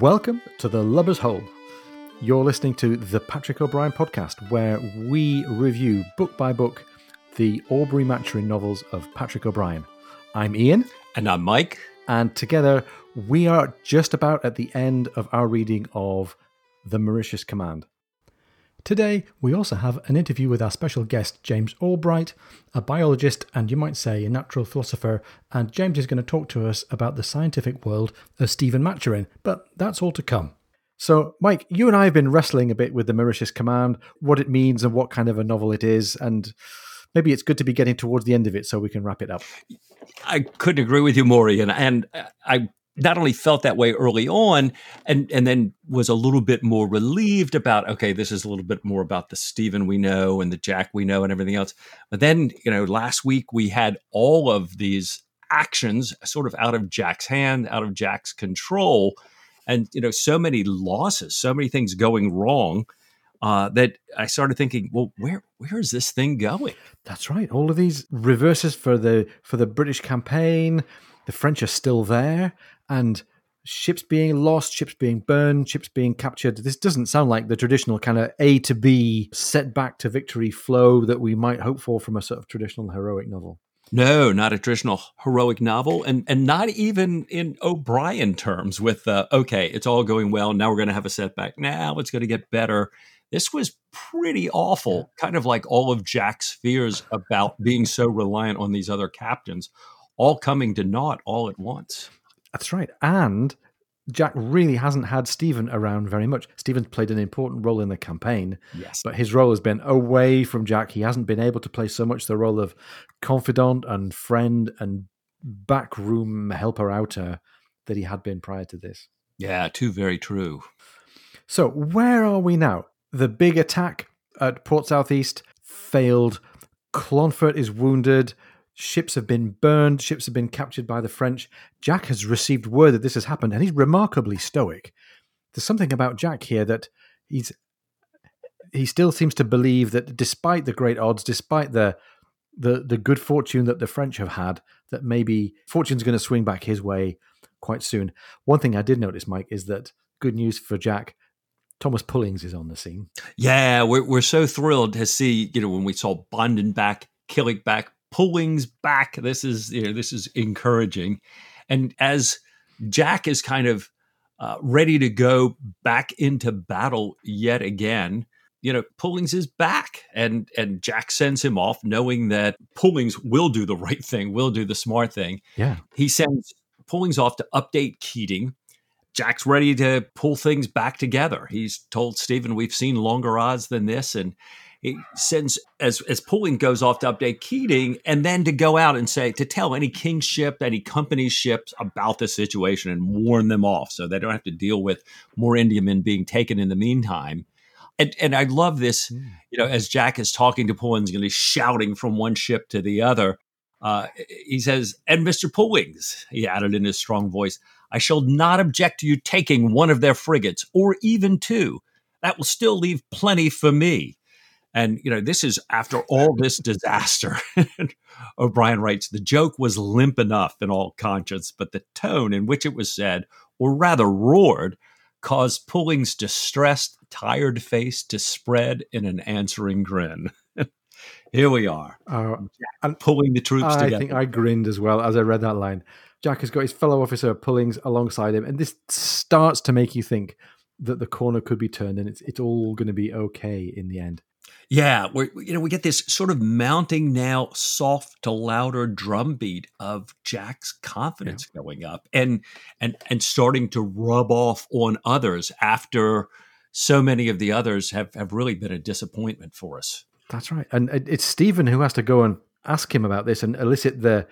Welcome to the Lubber's Hole. You're listening to the Patrick O'Brian podcast, where we review book by book the Aubrey Maturin novels of Patrick O'Brian. I'm Ian. And I'm Mike. And together we are just about at the end of our reading of The Mauritius Command. Today, we also have an interview with our special guest, James Albright, a biologist and you might say a natural philosopher. And James is going to talk to us about the scientific world of Stephen Maturin, but that's all to come. So, Mike, you and I have been wrestling a bit with the Mauritius Command, what it means and what kind of a novel it is. And maybe it's good to be getting towards the end of it so we can wrap it up. I couldn't agree with you more, Ian. And I not only felt that way early on and and then was a little bit more relieved about okay this is a little bit more about the Stephen we know and the Jack we know and everything else but then you know last week we had all of these actions sort of out of Jack's hand out of Jack's control and you know so many losses so many things going wrong uh, that I started thinking, well, where where is this thing going? That's right. All of these reverses for the for the British campaign, the French are still there, and ships being lost, ships being burned, ships being captured. This doesn't sound like the traditional kind of A to B setback to victory flow that we might hope for from a sort of traditional heroic novel. No, not a traditional heroic novel, and and not even in O'Brian terms. With uh, okay, it's all going well. Now we're going to have a setback. Now it's going to get better. This was pretty awful, kind of like all of Jack's fears about being so reliant on these other captains, all coming to naught all at once. That's right. And Jack really hasn't had Stephen around very much. Stephen's played an important role in the campaign. Yes. But his role has been away from Jack. He hasn't been able to play so much the role of confidant and friend and backroom helper outer that he had been prior to this. Yeah, too very true. So where are we now? The big attack at Port Southeast failed. Clonfert is wounded. Ships have been burned, ships have been captured by the French. Jack has received word that this has happened, and he's remarkably stoic. There's something about Jack here that he's he still seems to believe that despite the great odds, despite the the the good fortune that the French have had, that maybe fortune's going to swing back his way quite soon. One thing I did notice, Mike, is that good news for Jack. Thomas Pullings is on the scene. Yeah, we're, we're so thrilled to see, you know, when we saw Bonden back, Killick back, Pullings back. This is you know, this is encouraging, and as Jack is kind of uh, ready to go back into battle yet again, you know, Pullings is back, and and Jack sends him off, knowing that Pullings will do the right thing, will do the smart thing. Yeah, he sends Pullings off to update Keating. Jack's ready to pull things back together. He's told Stephen, "We've seen longer odds than this," and he sends as as Pulling goes off to update Keating, and then to go out and say to tell any king ship, any company ships about the situation and warn them off, so they don't have to deal with more Indiamen being taken in the meantime. And and I love this, mm. you know, as Jack is talking to Pullings, and he's shouting from one ship to the other. Uh, he says, "And Mister Pullings," he added in his strong voice, "I shall not object to you taking one of their frigates, or even two. That will still leave plenty for me." And, you know, this is after all this disaster. O'Brian writes the joke was limp enough in all conscience, but the tone in which it was said, or rather roared, caused Pulling's distressed, tired face to spread in an answering grin. Here we are, uh, and pulling the troops I together. I think I grinned as well as I read that line. Jack has got his fellow officer Pullings alongside him, and this starts to make you think that the corner could be turned and it's it's all going to be okay in the end. Yeah, we you know we get this sort of mounting now, soft to louder drumbeat of Jack's confidence yeah. going up, and and and starting to rub off on others after so many of the others have have really been a disappointment for us. That's right, and it's Stephen who has to go and ask him about this and elicit the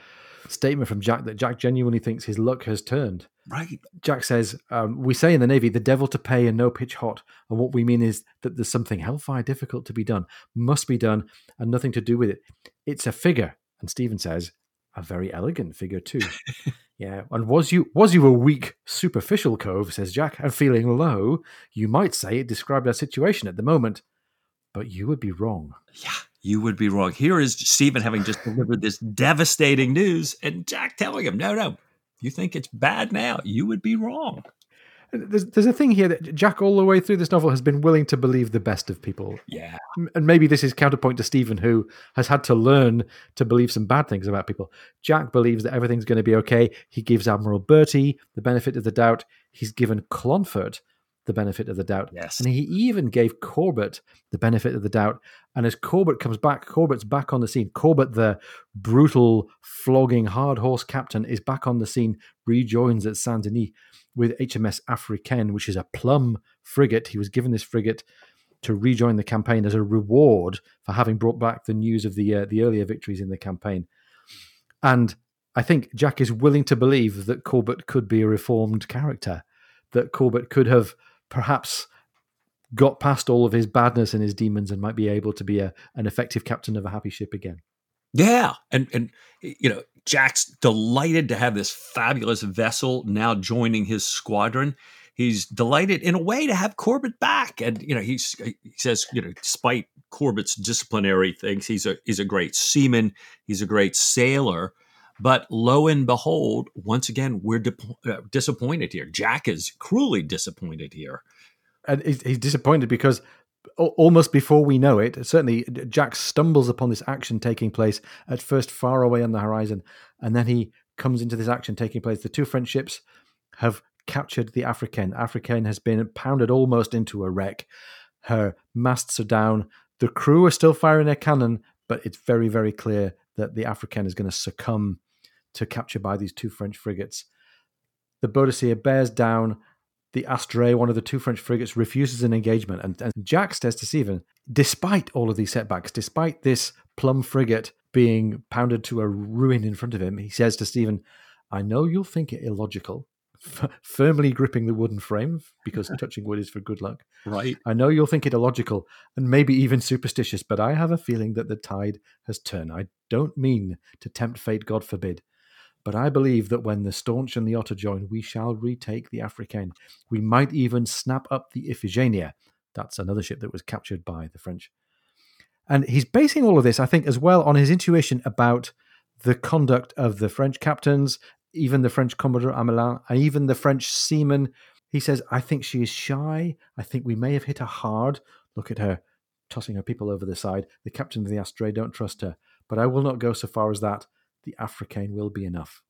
statement from Jack that Jack genuinely thinks his luck has turned. Right. Jack says, um, We say in the Navy, the devil to pay and no pitch hot. And what we mean is that there's something hellfire difficult to be done, must be done, and nothing to do with it. It's a figure. And Stephen says, A very elegant figure, too. yeah. And was you was you a weak, superficial cove, says Jack, and feeling low, you might say it described our situation at the moment. But you would be wrong. Yeah you would be wrong. Here is Stephen having just delivered this devastating news, and Jack telling him, no, no, you think it's bad now. You would be wrong. There's, there's a thing here that Jack, all the way through this novel, has been willing to believe the best of people. Yeah. And maybe this is counterpoint to Stephen, who has had to learn to believe some bad things about people. Jack believes that everything's going to be okay. He gives Admiral Bertie the benefit of the doubt. He's given Clonfert the benefit of the doubt. Yes. And he even gave Corbett the benefit of the doubt. And as Corbett comes back, Corbett's back on the scene. Corbett, the brutal, flogging, hard horse captain, is back on the scene, rejoins at Saint Denis with HMS Africaine, which is a plum frigate. He was given this frigate to rejoin the campaign as a reward for having brought back the news of the uh, the earlier victories in the campaign. And I think Jack is willing to believe that Corbett could be a reformed character, that Corbett could have perhaps got past all of his badness and his demons and might be able to be a, an effective captain of a happy ship again. Yeah, and and you know Jack's delighted to have this fabulous vessel now joining his squadron. He's delighted in a way to have Corbett back, and you know he's he says you know despite Corbett's disciplinary things, he's a he's a great seaman, he's a great sailor. But lo and behold, once again, we're uh, disappointed here. Jack is cruelly disappointed here. And he's, disappointed because almost before we know it, certainly Jack stumbles upon this action taking place at first far away on the horizon, and then he comes into this action taking place. The two French ships have captured the Africaine. Africaine has been pounded almost into a wreck. Her masts are down. The crew are still firing their cannon, but it's very, very clear that the Africaine is going to succumb to capture by these two French frigates. The Boadicea bears down. The Astrée, one of the two French frigates, refuses an engagement. And, and Jack says to Stephen, despite all of these setbacks, despite this plum frigate being pounded to a ruin in front of him, he says to Stephen, I know you'll think it illogical, f- firmly gripping the wooden frame because touching wood is for good luck. Right. I know you'll think it illogical and maybe even superstitious, but I have a feeling that the tide has turned. I don't mean to tempt fate, God forbid. But I believe that when the Staunch and the Otter join, we shall retake the Africaine. We might even snap up the Iphigenia. That's another ship that was captured by the French. And he's basing all of this, I think, as well on his intuition about the conduct of the French captains, even the French Commodore Hamelin, and even the French seamen. He says, I think she is shy. I think we may have hit her hard. Look at her tossing her people over the side. The captain of the Astrée don't trust her. But I will not go so far as that the Africaine will be enough.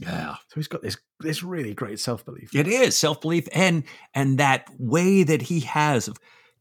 Yeah. So he's got this this really great self belief. It is self belief, and and that way that he has of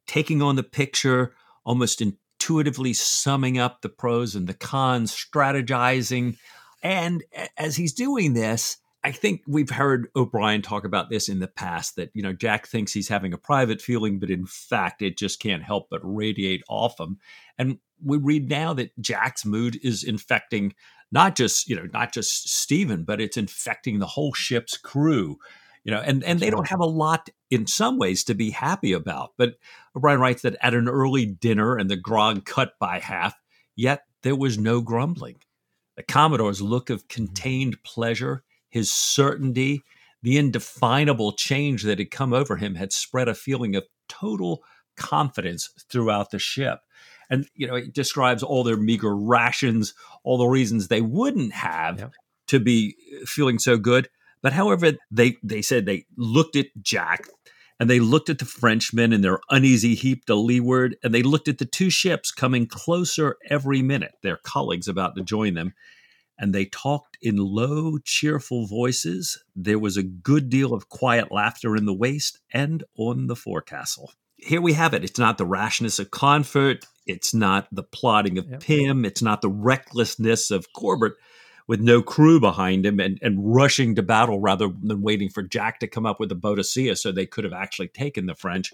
taking on the picture, almost intuitively summing up the pros and the cons, strategizing, and as he's doing this, I think we've heard O'Brian talk about this in the past that, you know, Jack thinks he's having a private feeling, but in fact, it just can't help but radiate off him. And we read now that Jack's mood is infecting not just you know not just Stephen, but it's infecting the whole ship's crew. You know, and and they don't have a lot in some ways to be happy about. But O'Brian writes that at an early dinner and the grog cut by half, yet there was no grumbling. The Commodore's look of mm-hmm. contained pleasure, his certainty, the indefinable change that had come over him had spread a feeling of total confidence throughout the ship and you know it describes all their meager rations, all the reasons they wouldn't have to be uh, feeling so good. But however, they they said they looked at Jack and they looked at the Frenchmen in their uneasy heap to leeward, and they looked at the two ships coming closer every minute, their colleagues about to join them. And they talked in low, cheerful voices. There was a good deal of quiet laughter in the waist and on the forecastle here we have it. It's not the rashness of Clonfert. It's not the plotting of yep. Pym. It's not the recklessness of Corbett with no crew behind him and, and rushing to battle rather than waiting for Jack to come up with the Boadicea so they could have actually taken the French.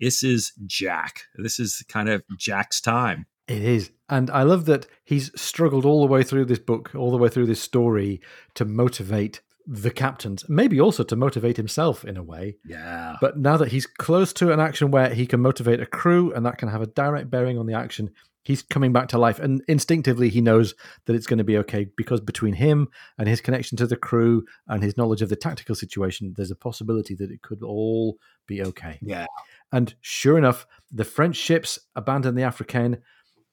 This is Jack. This is kind of Jack's time. It is. And I love that he's struggled all the way through this book, all the way through this story to motivate the captains, maybe also to motivate himself in a way. Yeah. But now that he's close to an action where he can motivate a crew and that can have a direct bearing on the action, he's coming back to life. And instinctively, he knows that it's going to be okay because between him and his connection to the crew and his knowledge of the tactical situation, there's a possibility that it could all be okay. Yeah. And sure enough, the French ships abandon the Africaine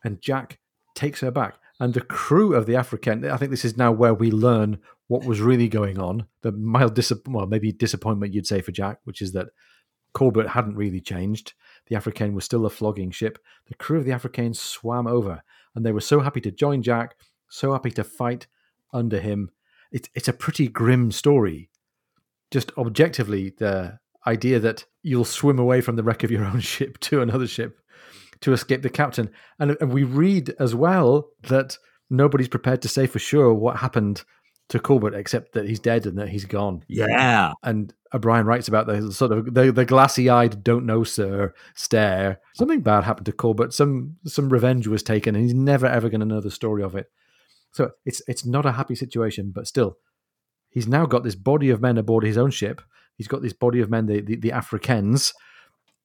and Jack takes her back. And the crew of the Africaine, I think this is now where we learn what was really going on. The mild, dis- well, maybe disappointment you'd say for Jack, which is that Corbett hadn't really changed. The Africaine was still a flogging ship. The crew of the Africaine swam over, and they were so happy to join Jack, so happy to fight under him. It's it's a pretty grim story. Just objectively, the idea that you'll swim away from the wreck of your own ship to another ship to escape the captain, and, and we read as well that nobody's prepared to say for sure what happened to Corbett, except that he's dead and that he's gone. Yeah. And O'Brian writes about the sort of the, the glassy-eyed "Don't know, sir" stare. Something bad happened to Corbett. Some some revenge was taken, and he's never ever going to know the story of it. So it's it's not a happy situation, but still, he's now got this body of men aboard his own ship. He's got this body of men, the the, the Africans,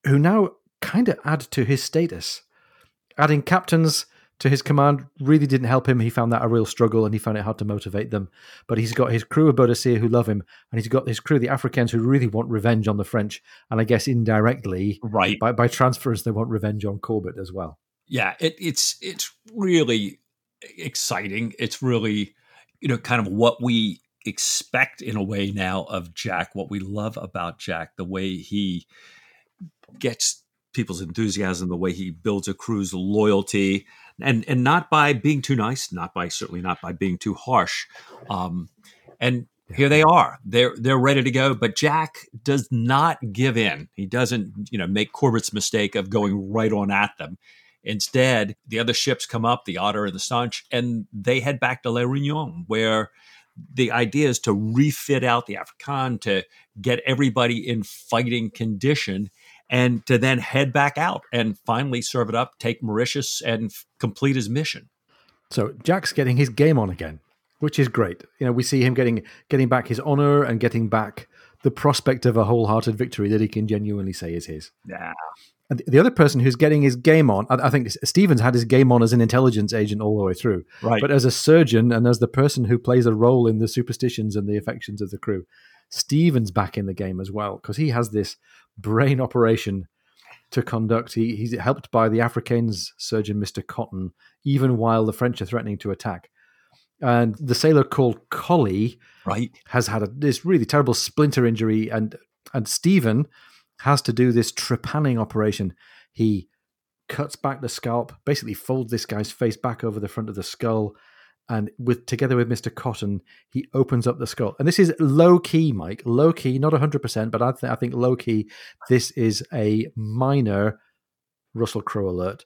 who now kind of add to his status. Adding captains to his command really didn't help him. He found that a real struggle and he found it hard to motivate them. But he's got his crew of Boadicea who love him, and he's got his crew, the Africans, who really want revenge on the French. And I guess indirectly, right by, by transference, they want revenge on Corbett as well. Yeah, it, it's it's really exciting. It's really you know kind of what we expect in a way now of Jack, what we love about Jack, the way he gets people's enthusiasm, the way he builds a crew's loyalty, and and not by being too nice, not by certainly not by being too harsh. Um, and here they are. They're they're ready to go. But Jack does not give in. He doesn't, you know, make Corbett's mistake of going right on at them. Instead, the other ships come up, the Otter and the Staunch, and they head back to La Réunion, where the idea is to refit out the Africaine to get everybody in fighting condition and to then head back out and finally serve it up, take Mauritius, and f- complete his mission. So Jack's getting his game on again, which is great. You know, we see him getting getting back his honor and getting back the prospect of a wholehearted victory that he can genuinely say is his. Yeah. And the other person who's getting his game on, I think Stephen's had his game on as an intelligence agent all the way through. Right. But as a surgeon and as the person who plays a role in the superstitions and the affections of the crew, Stephen's back in the game as well because he has this brain operation to conduct. He, he's helped by the Africaine's surgeon, Mr. Cotton, even while the French are threatening to attack. And the sailor called Collie right. has had a, this really terrible splinter injury, and and Stephen has to do this trepanning operation. He cuts back the scalp, basically folds this guy's face back over the front of the skull, and with together with Mr. Cotton, he opens up the skull. And this is low key, Mike, low key, not hundred percent, but I, th- I think low key. This is a minor Russell Crowe alert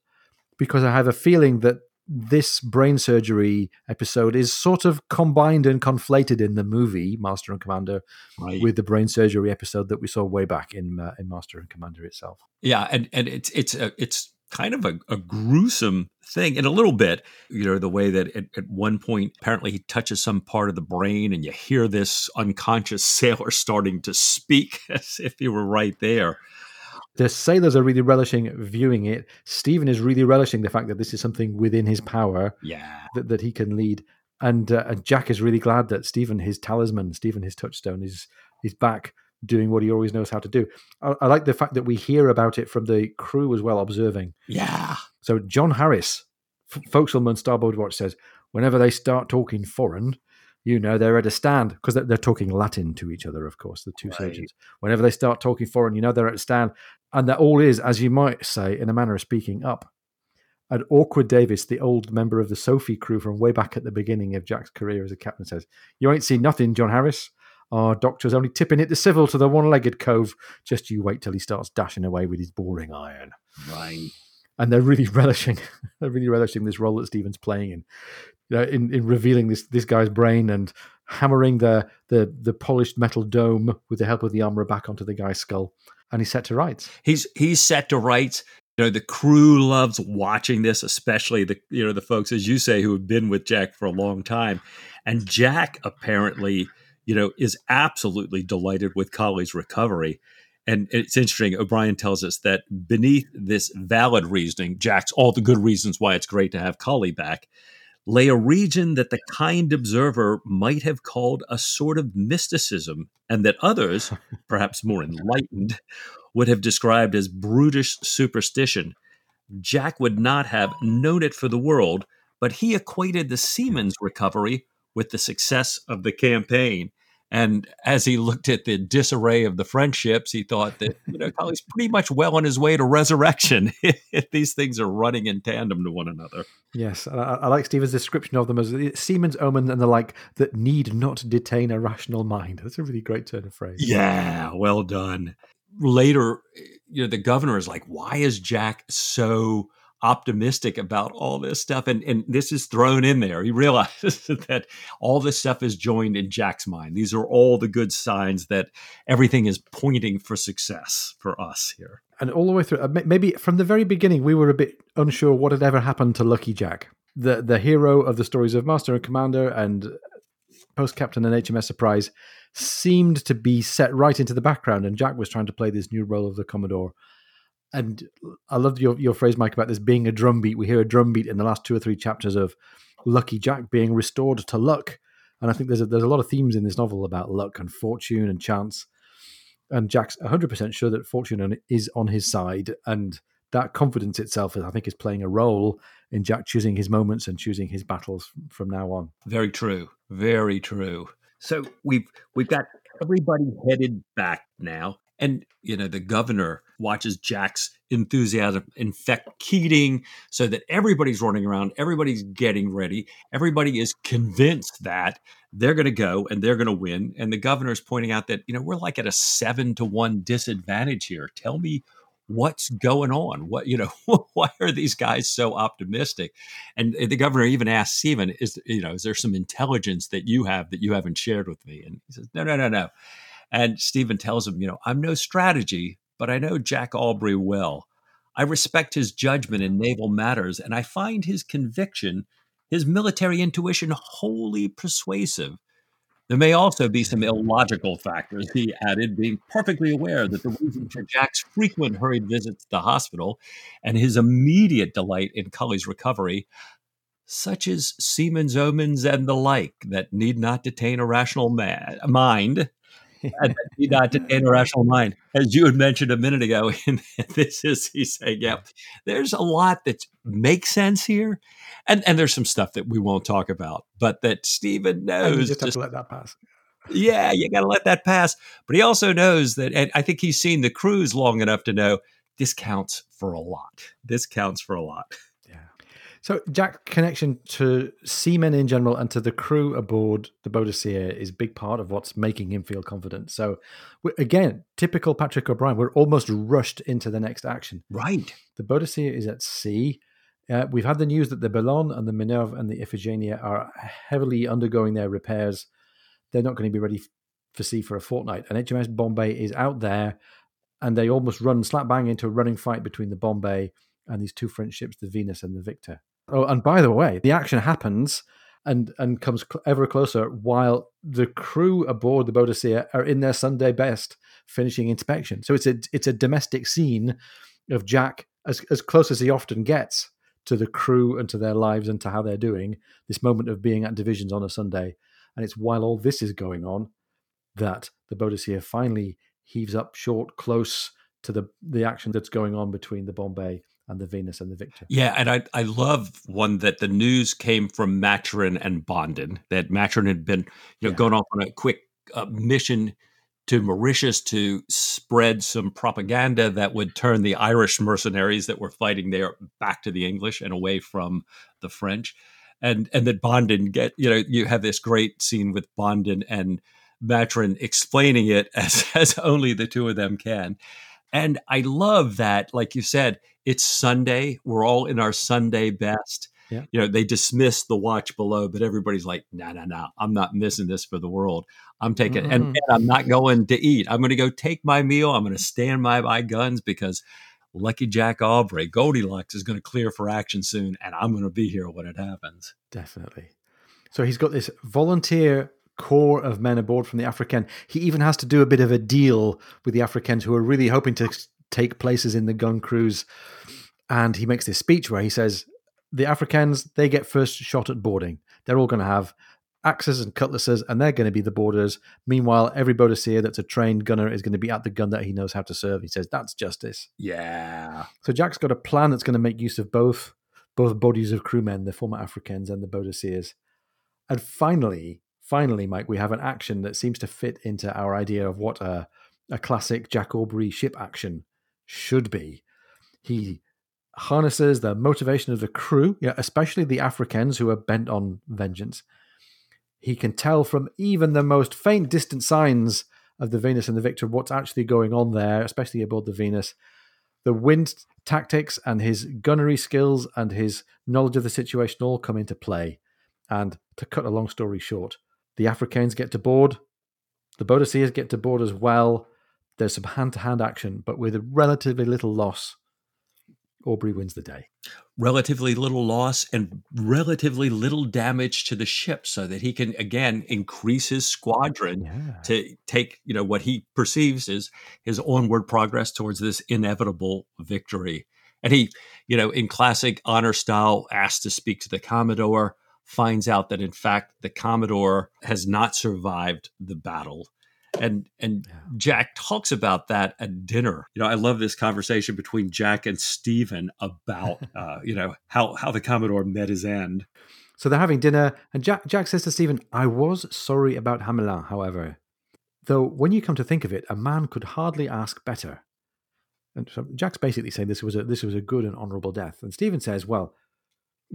because I have a feeling that this brain surgery episode is sort of combined and conflated in the movie Master and Commander Right. with the brain surgery episode that we saw way back in uh, in Master and Commander itself. Yeah, and and it's it's a, it's kind of a, a gruesome thing in a little bit. You know, the way that at, at one point apparently he touches some part of the brain, and you hear this unconscious sailor starting to speak as if he were right there. The sailors are really relishing viewing it. Stephen is really relishing the fact that this is something within his power Yeah, that, that he can lead. And uh, and Jack is really glad that Stephen, his talisman, Stephen, his touchstone, is is back doing what he always knows how to do. I, I like the fact that we hear about it from the crew as well, observing. yeah, So John Harris, F- Foxelman Starboard Watch says, whenever they start talking foreign, you know they're at a stand because they're, they're talking Latin to each other, of course, the two Right. surgeons. Whenever they start talking foreign, you know they're at a stand. And that all is, as you might say, in a manner of speaking, up. And Awkward Davis, the old member of the Sophie crew from way back at the beginning of Jack's career as a captain, says, You ain't seen nothing, John Harris. Our doctor's only tipping it to civil to the one legged cove. Just you wait till he starts dashing away with his boring iron right. and they're really relishing they're really relishing this role that Stephen's playing in you know, in, in revealing this this guy's brain and hammering the, the the polished metal dome with the help of the armorer back onto the guy's skull and he's set to rights He's he's set to rights. You know, the crew loves watching this, especially the you know the folks, as you say, who have been with Jack for a long time. And Jack apparently, you know, is absolutely delighted with Collie's recovery. And it's interesting. Uh, O'Brian tells us that beneath this valid reasoning, Jack's all the good reasons why it's great to have Collie back, lay a region that the kind observer might have called a sort of mysticism, and that others, perhaps more enlightened, would have described as brutish superstition. Jack would not have known it for the world, but he equated the seaman's recovery with the success of the campaign. And as he looked at the disarray of the friendships, he thought that you know he's pretty much well on his way to resurrection if these things are running in tandem to one another. Yes, I, I like Stephen's description of them as seaman's omen and the like that need not detain a rational mind. That's a really great turn of phrase. Yeah, well done. Later, you know, the governor is like, "Why is Jack so?" Optimistic about all this stuff. And, and this is thrown in there. He realizes that all this stuff is joined in Jack's mind. These are all the good signs that everything is pointing for success for us here. And all the way through, uh, maybe from the very beginning, we were a bit unsure what had ever happened to Lucky Jack, the, the hero of the stories of Master and Commander and post captain and HMS Surprise. Seemed to be set right into the background, and Jack was trying to play this new role of the Commodore and I love your your phrase, Mike, about this being a drumbeat. We hear a drumbeat in the last two or three chapters of Lucky Jack being restored to luck, and I think there's a, there's a lot of themes in this novel about luck and fortune and chance. And Jack's 100 percent sure that fortune is on his side, and that confidence itself, I think, is playing a role in Jack choosing his moments and choosing his battles from now on. Very true. Very true. So we've we've got everybody headed back now and, you know, the governor watches Jack's enthusiasm infect Keating so that everybody's running around, everybody's getting ready, everybody is convinced that they're going to go and they're going to win. And the governor's pointing out that, you know, we're like at a seven to one disadvantage here. Tell me what's going on what you know why are these guys so optimistic and the governor even asked stephen is you know is there some intelligence that you have that you haven't shared with me and he says no no no no and Stephen tells him, you know, I'm no strategy, but I know Jack Aubrey well. I respect his judgment in naval matters, and I find his conviction, his military intuition, wholly persuasive. There may also be some illogical factors, he added, being perfectly aware that the reason for Jack's frequent hurried visits to the hospital and his immediate delight in Cully's recovery, such as seamen's omens and the like, that need not detain a rational ma- mind, and be not an irrational mind. As you had mentioned a minute ago, and this is he's saying, yeah, there's a lot that makes sense here. And and there's some stuff that we won't talk about, but that Stephen knows. you just, just have to let that pass. Yeah, you got to let that pass. But he also knows that, and I think he's seen the cruise long enough to know this counts for a lot. This counts for a lot. So Jack's connection to seamen in general and to the crew aboard the Boadicea is a big part of what's making him feel confident. So again, typical Patrick O'Brian, we're almost rushed into the next action. Right. The Boadicea is at sea. Uh, we've had the news that the Bellone and the Minerve and the Iphigenia are heavily undergoing their repairs. They're not going to be ready for sea for a fortnight. And HMS Bombay is out there, and they almost run slap bang into a running fight between the Bombay and these two French ships, the Venus and the Victor. Oh, and by the way, the action happens and and comes ever closer while the crew aboard the Boadicea are in their Sunday best finishing inspection. So it's a it's a domestic scene of Jack as as close as he often gets to the crew and to their lives and to how they're doing. This moment of being at divisions on a Sunday, and it's while all this is going on that the Boadicea finally heaves up short, close to the the action that's going on between the Bombay and the Venus and the Victor. Yeah, and I I love one that the news came from Maturin and Bonden that Maturin had been you know yeah. going off on a quick uh, mission to Mauritius to spread some propaganda that would turn the Irish mercenaries that were fighting there back to the English and away from the French. And and that Bonden get you know you have this great scene with Bonden and Maturin explaining it as as only the two of them can. And I love that, like you said, it's Sunday. We're all in our Sunday best. Yeah. You know, they dismiss the watch below, but everybody's like, no, no, no, I'm not missing this for the world. I'm taking, mm-hmm. and, and, I'm not going to eat. I'm going to go take my meal. I'm going to stand by my guns because Lucky Jack Aubrey, Goldilocks is going to clear for action soon, and I'm going to be here when it happens. Definitely. So he's got this volunteer core of men aboard from the Africaine. He even has to do a bit of a deal with the Africans who are really hoping to take places in the gun crews. And he makes this speech where he says, The Africans, they get first shot at boarding. They're all going to have axes and cutlasses, and they're going to be the boarders. Meanwhile, every Boadicea that's a trained gunner is going to be at the gun that he knows how to serve. He says, That's justice. Yeah. So Jack's got a plan that's going to make use of both both bodies of crewmen, the former Africans and the Boadiceas. And finally, finally, Mike, we have an action that seems to fit into our idea of what a, a classic Jack Aubrey ship action should be. He harnesses the motivation of the crew, especially the Africans who are bent on vengeance. He can tell from even the most faint distant signs of the Venus and the Victor what's actually going on there, especially aboard the Venus. The wind tactics and his gunnery skills and his knowledge of the situation all come into play. And to cut a long story short, the Africans get to board, the Boadiceas get to board as well. There's some hand to hand action, but with a relatively little loss Aubrey wins the day. Relatively little loss and relatively little damage to the ship, so that he can again increase his squadron yeah. to take you know what he perceives as his onward progress towards this inevitable victory. And he, you know, in classic honor style, asks to speak to the Commodore, finds out that in fact the Commodore has not survived the battle and and yeah. Jack talks about that at dinner. You know, I love this conversation between Jack and Stephen about uh, you know how how the Commodore met his end. So they're having dinner, and Jack Jack says to Stephen, "I was sorry about Hamelin, however, though when you come to think of it, a man could hardly ask better." And so Jack's basically saying this was a this was a good and honourable death, and Stephen says, "Well."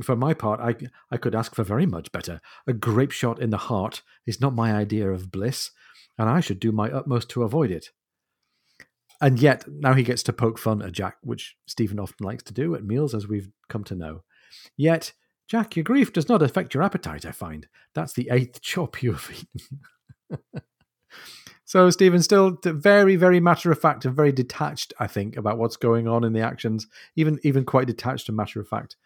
For my part, I I could ask for very much better. A grape shot in the heart is not my idea of bliss and I should do my utmost to avoid it. And yet, now he gets to poke fun at Jack, which Stephen often likes to do at meals, as we've come to know. Yet, Jack, your grief does not affect your appetite, I find. That's the eighth chop you have eaten. so, Stephen, still very, very matter of fact and very detached, I think, about what's going on in the actions, even, even quite detached and matter of fact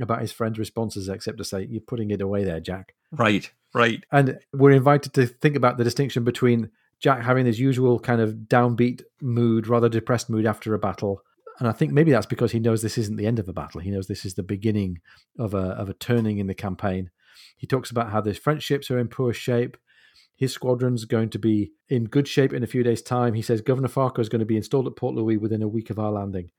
about his friend's responses, except to say, You're putting it away there, Jack. Right. Right. And we're invited to think about the distinction between Jack having his usual kind of downbeat mood, rather depressed mood after a battle. And I think maybe that's because he knows this isn't the end of a battle. He knows this is the beginning of a of a turning in the campaign. He talks about how the French ships are in poor shape. His squadron's going to be in good shape in a few days' time. He says Governor Farquhar is going to be installed at Port Louis within a week of our landing.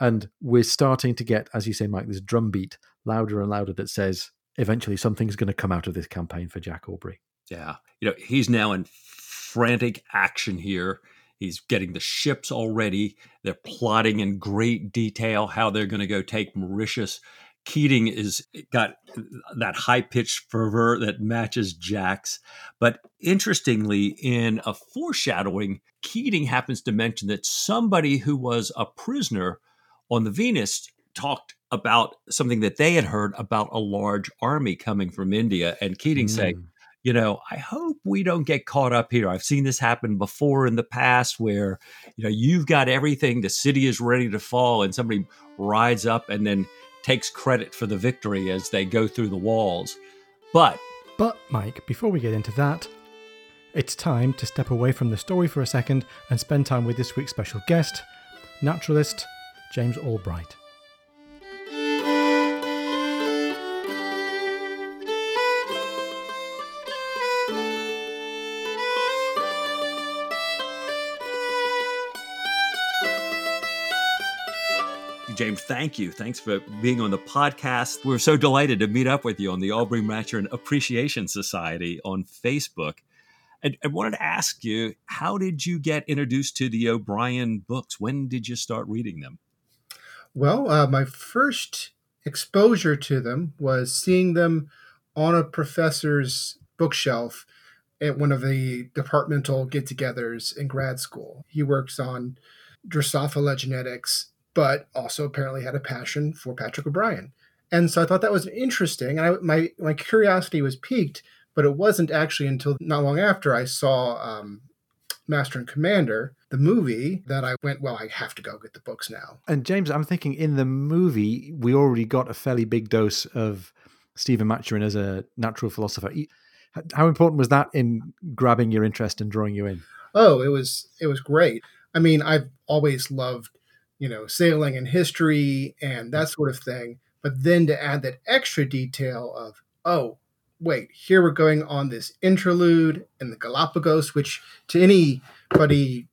And we're starting to get, as you say, Mike, this drumbeat louder and louder that says eventually something's going to come out of this campaign for Jack Aubrey. Yeah. You know, he's now in frantic action here. He's getting the ships already. They're plotting in great detail how they're going to go take Mauritius. Keating is got that high pitched fervor that matches Jack's. But interestingly, in a foreshadowing, Keating happens to mention that somebody who was a prisoner on the Venus talked about something that they had heard about a large army coming from India, and Keating mm. saying, you know, I hope we don't get caught up here. I've seen this happen before in the past where, you know, you've got everything, the city is ready to fall, and somebody rides up and then takes credit for the victory as they go through the walls. But But Mike, before we get into that, it's time to step away from the story for a second and spend time with this week's special guest, naturalist James Albright. James, thank you. Thanks for being on the podcast. We're so delighted to meet up with you on the Aubrey Maturin Appreciation Society on Facebook. And I wanted to ask you, how did you get introduced to the O'Brian books? When did you start reading them? Well, uh, my first exposure to them was seeing them on a professor's bookshelf at one of the departmental get togethers in grad school. He works on Drosophila genetics but also apparently had a passion for Patrick O'Brian. And so I thought that was interesting. And I, my, my curiosity was piqued, but it wasn't actually until not long after I saw um, Master and Commander, the movie, that I went, well, I have to go get the books now. And James, I'm thinking in the movie, we already got a fairly big dose of Stephen Maturin as a natural philosopher. How important was that in grabbing your interest and drawing you in? Oh, it was it was great. I mean, I've always loved you know, sailing and history and that sort of thing. But then to add that extra detail of, oh, wait, here we're going on this interlude in the Galapagos, which to anybody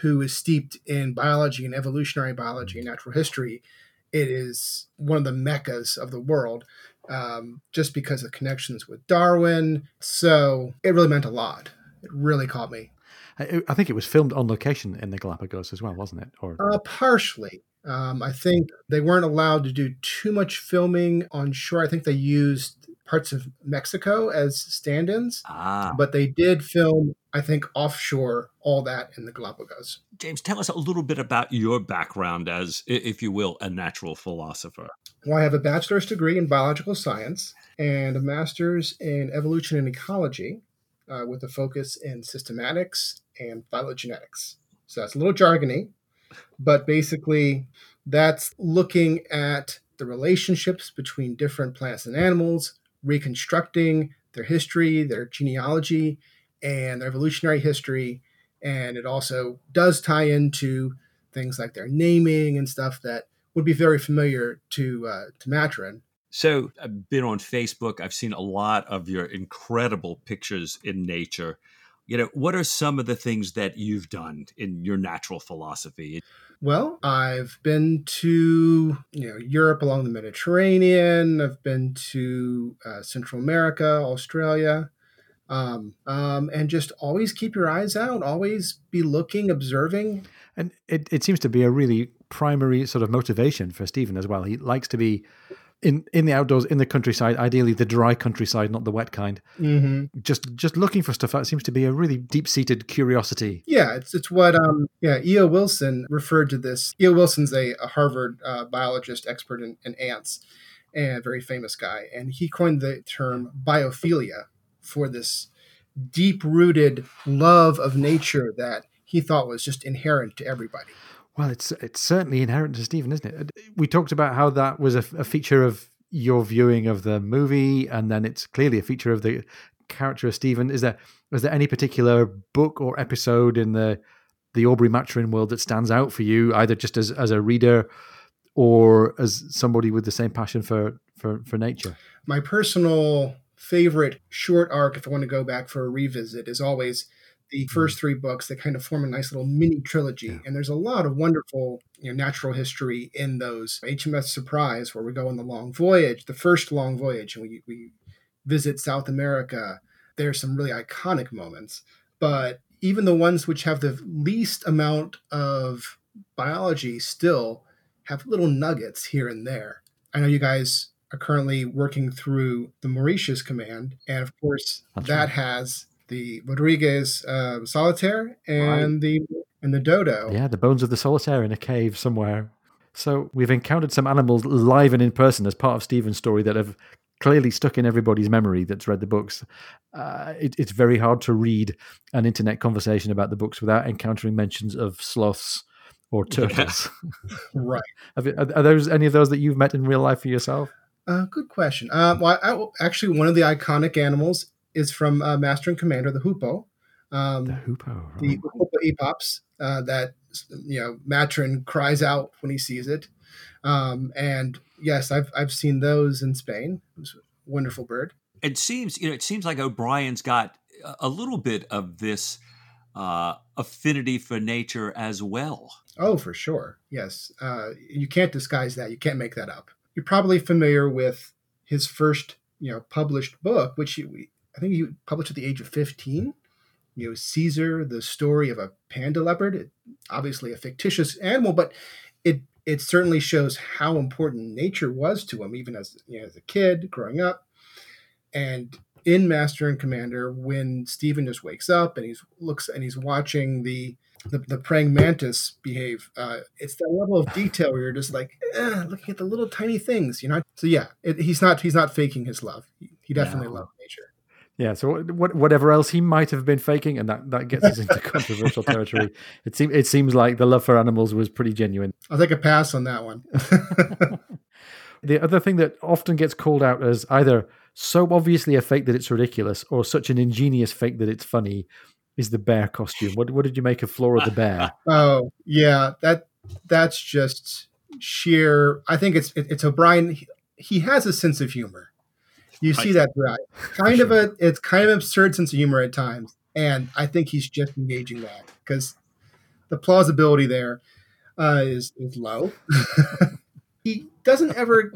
who is steeped in biology and evolutionary biology and natural history it is one of the meccas of the world um, just because of connections with Darwin. So it really meant a lot. It really caught me. I, I think it was filmed on location in the Galapagos as well, wasn't it? Or Uh, partially. Um, I think they weren't allowed to do too much filming on shore. I think they used parts of Mexico as stand ins, Ah, but they did film, I think, offshore, all that in the Galapagos. James, tell us a little bit about your background as, if you will, a natural philosopher. Well, I have a bachelor's degree in biological science and a master's in evolution and ecology uh, with a focus in systematics and phylogenetics. So that's a little jargony, but basically, that's looking at the relationships between different plants and animals, reconstructing their history, their genealogy, and their evolutionary history. And it also does tie into things like their naming and stuff that would be very familiar to uh, to Maturin. So I've been on Facebook. I've seen a lot of your incredible pictures in nature. You know, what are some of the things that you've done in your natural philosophy? Well, I've been to you know Europe along the Mediterranean. I've been to uh, Central America, Australia, um, um, and just always keep your eyes out. Always be looking, observing. and it, it seems to be a really primary sort of motivation for Stephen as well. He likes to be in in the outdoors, in the countryside, ideally the dry countryside, not the wet kind. Mm-hmm. Just just looking for stuff. That seems to be a really deep seated curiosity. Yeah, it's it's what um yeah E.O. Wilson referred to this. E.O. Wilson's a, a Harvard uh, biologist expert in, in ants and a very famous guy, and he coined the term biophilia for this deep rooted love of nature that he thought was just inherent to everybody. Well, it's it's certainly inherent to Stephen, isn't it? Uh, we talked about how that was a, a feature of your viewing of the movie, and then it's clearly a feature of the character of Stephen. Is there is there any particular book or episode in the the Aubrey Maturin world that stands out for you, either just as as a reader or as somebody with the same passion for for for nature? My personal favorite short arc, if I want to go back for a revisit, is always the mm-hmm. first three books that kind of form a nice little mini trilogy. Yeah. And there's a lot of wonderful you know, natural history in those. HMS Surprise, where we go on the long voyage, the first long voyage, and we, we visit South America. There's some really iconic moments. But even the ones which have the least amount of biology still have little nuggets here and there. I know you guys are currently working through the Mauritius command, and of course That's that right. has the Rodrigues uh, solitaire and the and the dodo. Yeah, the bones of the solitaire in a cave somewhere. So we've encountered some animals live and in person as part of Stephen's story that have clearly stuck in everybody's memory that's read the books. Uh, it, it's very hard to read an internet conversation about the books without encountering mentions of sloths or turtles. Right. Have are, are those any of those that you've met in real life for yourself? Uh, good question. Uh, well, I, I- actually, one of the iconic animals is from uh, Master and Commander, the hoopoe. Um, The hoopoe. the right. Upupa epops uh, that you know Maturin cries out when he sees it. Um, and yes, I've I've seen those in Spain. It a wonderful bird. It seems, you know, it seems like O'Brian's got a- a little bit of this uh, affinity for nature as well. Oh, for sure. Yes, uh, you can't disguise that. You can't make that up. You're probably familiar with his first, you know, published book, which he, I think he published at the age of 15. You know, Caesar, the story of a panda leopard. It, obviously, a fictitious animal, but it it certainly shows how important nature was to him, even as you know, as a kid growing up. And in Master and Commander, when Stephen just wakes up and he's looks and he's watching the the, the praying mantis behave. Uh, it's that level of detail where you're just like eh, looking at the little tiny things, you know. So yeah, it, he's not he's not faking his love. He, he definitely No. loves nature. Yeah, so what, whatever else he might have been faking, and that, that gets us into controversial territory. It seems it seems like the love for animals was pretty genuine. I'll take a pass on that one. The other thing that often gets called out as either so obviously a fake that it's ridiculous, or such an ingenious fake that it's funny, is the bear costume. What what did you make of Flora the bear? oh yeah, that that's just sheer. I think it's it, it's O'Brian. He, he has a sense of humor. You see that right? Kind of a it's kind of absurd sense of humor at times, and I think he's just engaging that because the plausibility there uh, is is low. he doesn't ever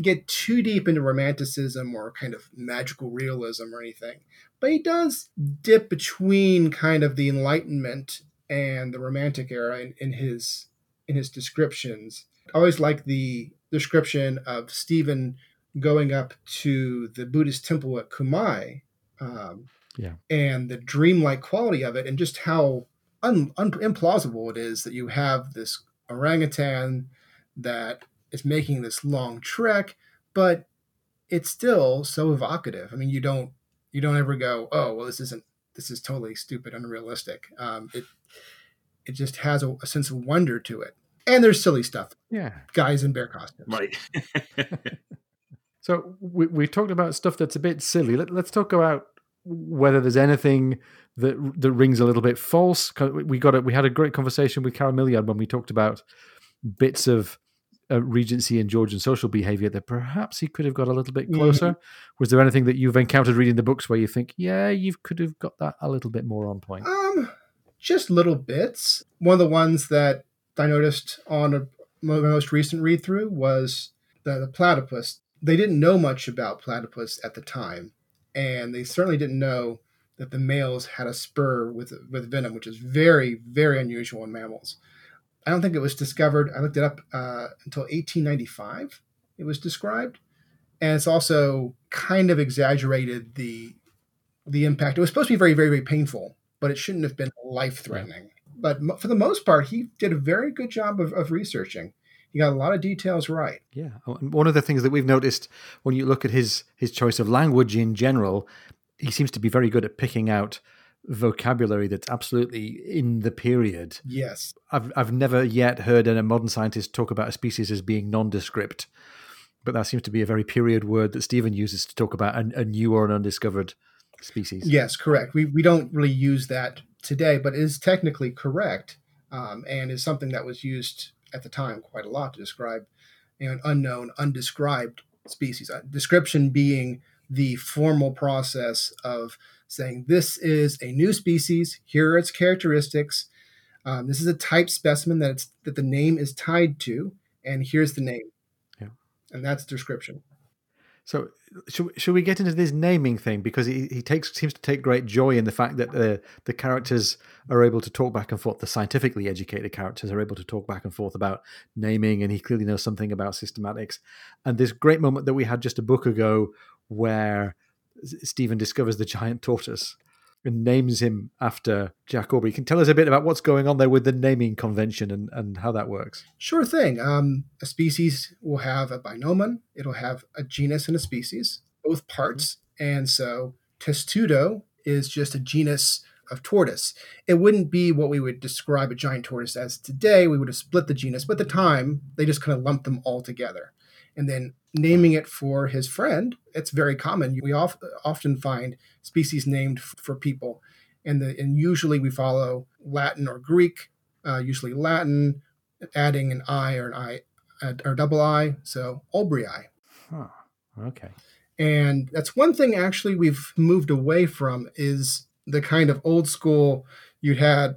get too deep into romanticism or kind of magical realism or anything, but he does dip between kind of the Enlightenment and the Romantic era in, in his in his descriptions. I always like the description of Stephen going up to the Buddhist temple at Kumai, um, yeah, and the dreamlike quality of it, and just how un, un, implausible it is that you have this orangutan that is making this long trek, but it's still so evocative. I mean, you don't you don't ever go, oh well, this isn't this is totally stupid, unrealistic. Um, it it just has a, a sense of wonder to it, and there's silly stuff. Yeah, guys in bear costumes. Right. so we we talked about stuff that's a bit silly. Let, let's talk about whether there's anything that that rings a little bit false. We got it. We had a great conversation with Carol Milliard when we talked about bits of uh, Regency and Georgian social behavior that perhaps he could have got a little bit closer. Mm-hmm. Was there anything that you've encountered reading the books where you think, yeah, you could have got that a little bit more on point? Um, just little bits. One of the ones that I noticed on a, my most recent read through was the, the platypus. They didn't know much about platypus at the time, and they certainly didn't know that the males had a spur with with venom, which is very very unusual in mammals. I don't think it was discovered. I looked it up uh, until 1895. It was described, and it's also kind of exaggerated the the impact. It was supposed to be very, very, very painful, but it shouldn't have been life threatening. But for the most part, he did a very good job of, of researching. He got a lot of details right. Yeah, one of the things that we've noticed when you look at his his choice of language in general, he seems to be very good at picking out vocabulary that's absolutely in the period. Yes. I've I've never yet heard a modern scientist talk about a species as being nondescript, but that seems to be a very period word that Stephen uses to talk about a, a new or an undiscovered species. Yes, correct. We we don't really use that today, but it is technically correct, um, and is something that was used at the time quite a lot to describe you know, an unknown, undescribed species. Uh, description being the formal process of saying this is a new species. Here are its characteristics. Um, this is a type specimen that it's that the name is tied to, and here's the name. Yeah, and that's description. So should, should we get into this naming thing because he, he takes seems to take great joy in the fact that the the characters are able to talk back and forth. The scientifically educated characters are able to talk back and forth about naming, and he clearly knows something about systematics. And this great moment that we had just a book ago where Stephen discovers the giant tortoise and names him after Jack Aubrey. Can tell us a bit about what's going on there with the naming convention and, and how that works? Sure thing. Um, a species will have a binomen, it'll have a genus and a species, both parts. And so Testudo is just a genus of tortoise. It wouldn't be what we would describe a giant tortoise as today. We would have split the genus, but at the time, they just kind of lumped them all together. And then naming it for his friend. It's very common. We often find species named for people, and the, and usually we follow Latin or Greek, uh, usually Latin, adding an I or an I or double I. So Aubreyi. Huh. Okay. And that's one thing actually we've moved away from is the kind of old school. You had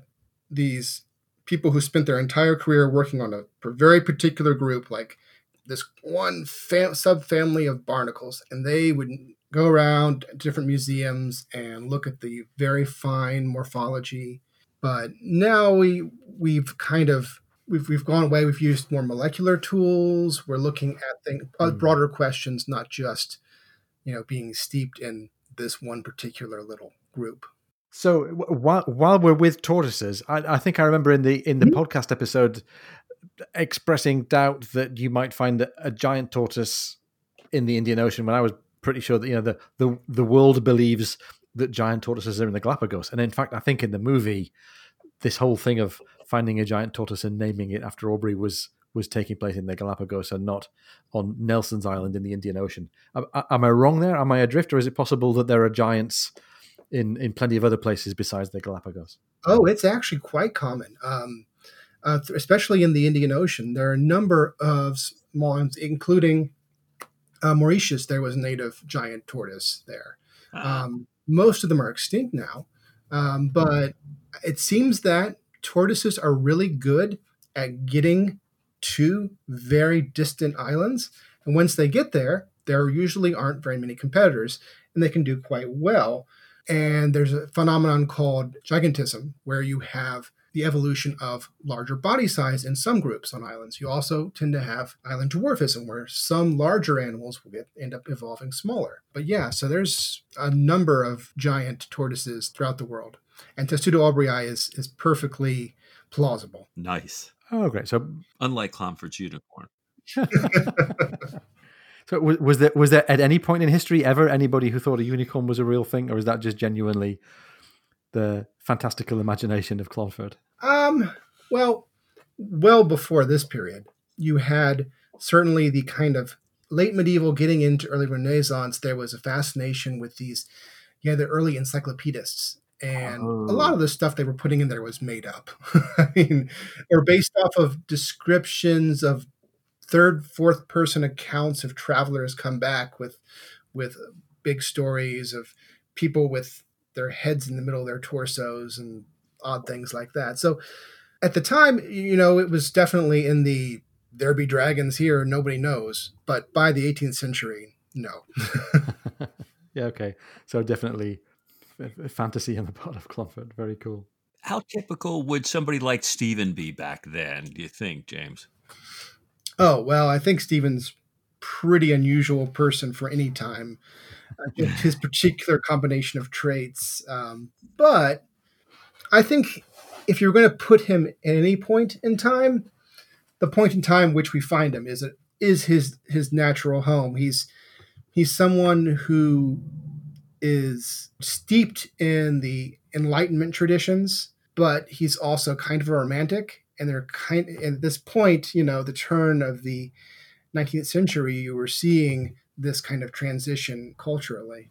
these people who spent their entire career working on a very particular group, like this one fam- subfamily of barnacles, and they would go around different museums and look at the very fine morphology. But now we we've kind of we've we've gone away. We've used more molecular tools. We're looking at things, mm. broader questions, not just you know being steeped in this one particular little group. So while while we're with tortoises, I, I think I remember in the in the mm-hmm. podcast episode expressing doubt that you might find a giant tortoise in the Indian Ocean when I was pretty sure that you know the the, the world believes that giant tortoises are in the Galapagos, and in fact, I think in the movie, this whole thing of finding a giant tortoise and naming it after Aubrey was was taking place in the Galapagos and not on Nelson's Island in the Indian Ocean. Am, am I wrong there? Am I adrift, or is it possible that there are giants in in plenty of other places besides the Galapagos? Oh, it's actually quite common. Um, uh, especially in the Indian Ocean. There are a number of small, including uh, Mauritius. There was a native giant tortoise there. Ah. Um, most of them are extinct now, um, but it seems that tortoises are really good at getting to very distant islands. And once they get there, there usually aren't very many competitors, and they can do quite well. And there's a phenomenon called gigantism, where you have the evolution of larger body size in some groups on islands. You also tend to have island dwarfism, where some larger animals will get, end up evolving smaller. But yeah, so there's a number of giant tortoises throughout the world. And Testudo aubreyi is, is perfectly plausible. Nice. Oh, great. So, unlike Clonfert's unicorn. so was, was there was there at any point in history ever anybody who thought a unicorn was a real thing, or is that just genuinely the fantastical imagination of Clonfert? Um. Well, well before this period, you had certainly the kind of late medieval getting into early Renaissance. There was a fascination with these, yeah, the early encyclopedists and oh. a lot of the stuff they were putting in there was made up. I mean, or based off of descriptions of third, fourth person accounts of travelers come back with with big stories of people with their heads in the middle of their torsos and odd things like that. So at the time, you know, it was definitely in the there be dragons here, nobody knows. But by the 18th century, no. yeah, okay. So definitely fantasy on the part of Clonfert. Very cool. How typical would somebody like Stephen be back then, do you think, James? Oh, well, I think Stephen's pretty unusual person for any time. His particular combination of traits. Um, but I think if you're going to put him at any point in time, the point in time which we find him is is his his natural home. He's he's someone who is steeped in the Enlightenment traditions, but he's also kind of a romantic. And they're kind at this point, you know, the turn of the 19th century, you were seeing this kind of transition culturally.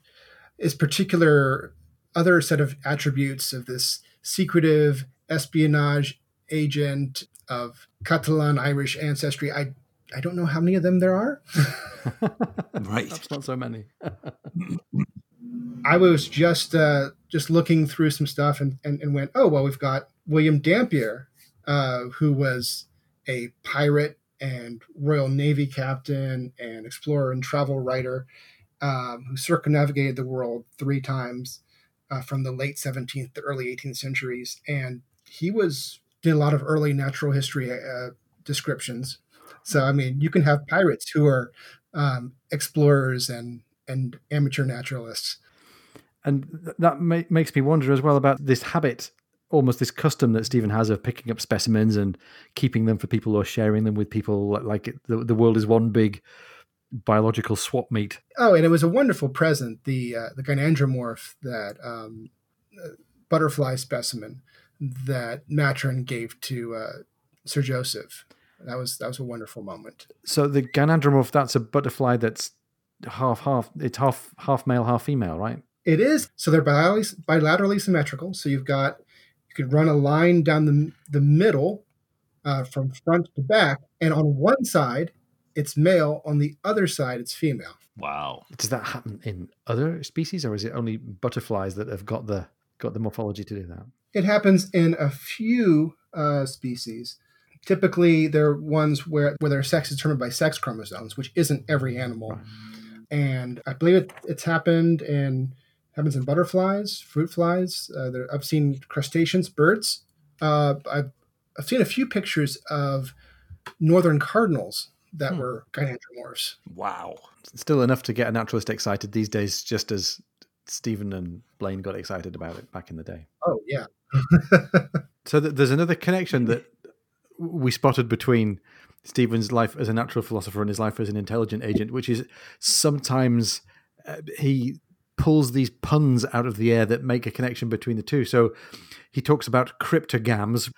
Is particular other set of attributes of this secretive espionage agent of Catalan Irish ancestry. I I don't know how many of them there are. right. That's not so many. I was just uh, just looking through some stuff and, and, and went, oh well, we've got William Dampier, uh, who was a pirate and Royal Navy captain and explorer and travel writer, um, who circumnavigated the world three times uh, from the late 17th to early 18th centuries, and he was did a lot of early natural history uh, descriptions. So I mean, you can have pirates who are um, explorers and and amateur naturalists and that ma- makes me wonder as well about this habit almost this custom that Stephen has of picking up specimens and keeping them for people or sharing them with people like it, the, the world is one big biological swap meet. Oh, and it was a wonderful present, the uh, the gynandromorph that um, uh, butterfly specimen that Maturin gave to uh, Sir Joseph. That was that was a wonderful moment. So the gynandromorph, that's a butterfly that's half half. It's half half male, half female, right? It is. So they're bilaterally, bilaterally symmetrical. So you've got, you could run a line down the, the middle uh, from front to back. And on one side, it's male. On the other side, it's female. Wow. Does that happen in other species or is it only butterflies that have got the, got the morphology to do that? It happens in a few uh, species. Typically, they're ones where, where their sex is determined by sex chromosomes, which isn't every animal. Right. And I believe it, it's happened in happens in butterflies, fruit flies. Uh, there, I've seen crustaceans, birds. Uh, I've, I've seen a few pictures of northern cardinals that hmm. were gynandromorphs. Wow. Still enough to get a naturalist excited these days, just as Stephen and Blaine got excited about it back in the day. Oh, yeah. so th- there's another connection that we spotted between Stephen's life as a natural philosopher and his life as an intelligent agent, which is sometimes uh, he pulls these puns out of the air that make a connection between the two. So he talks about cryptogams,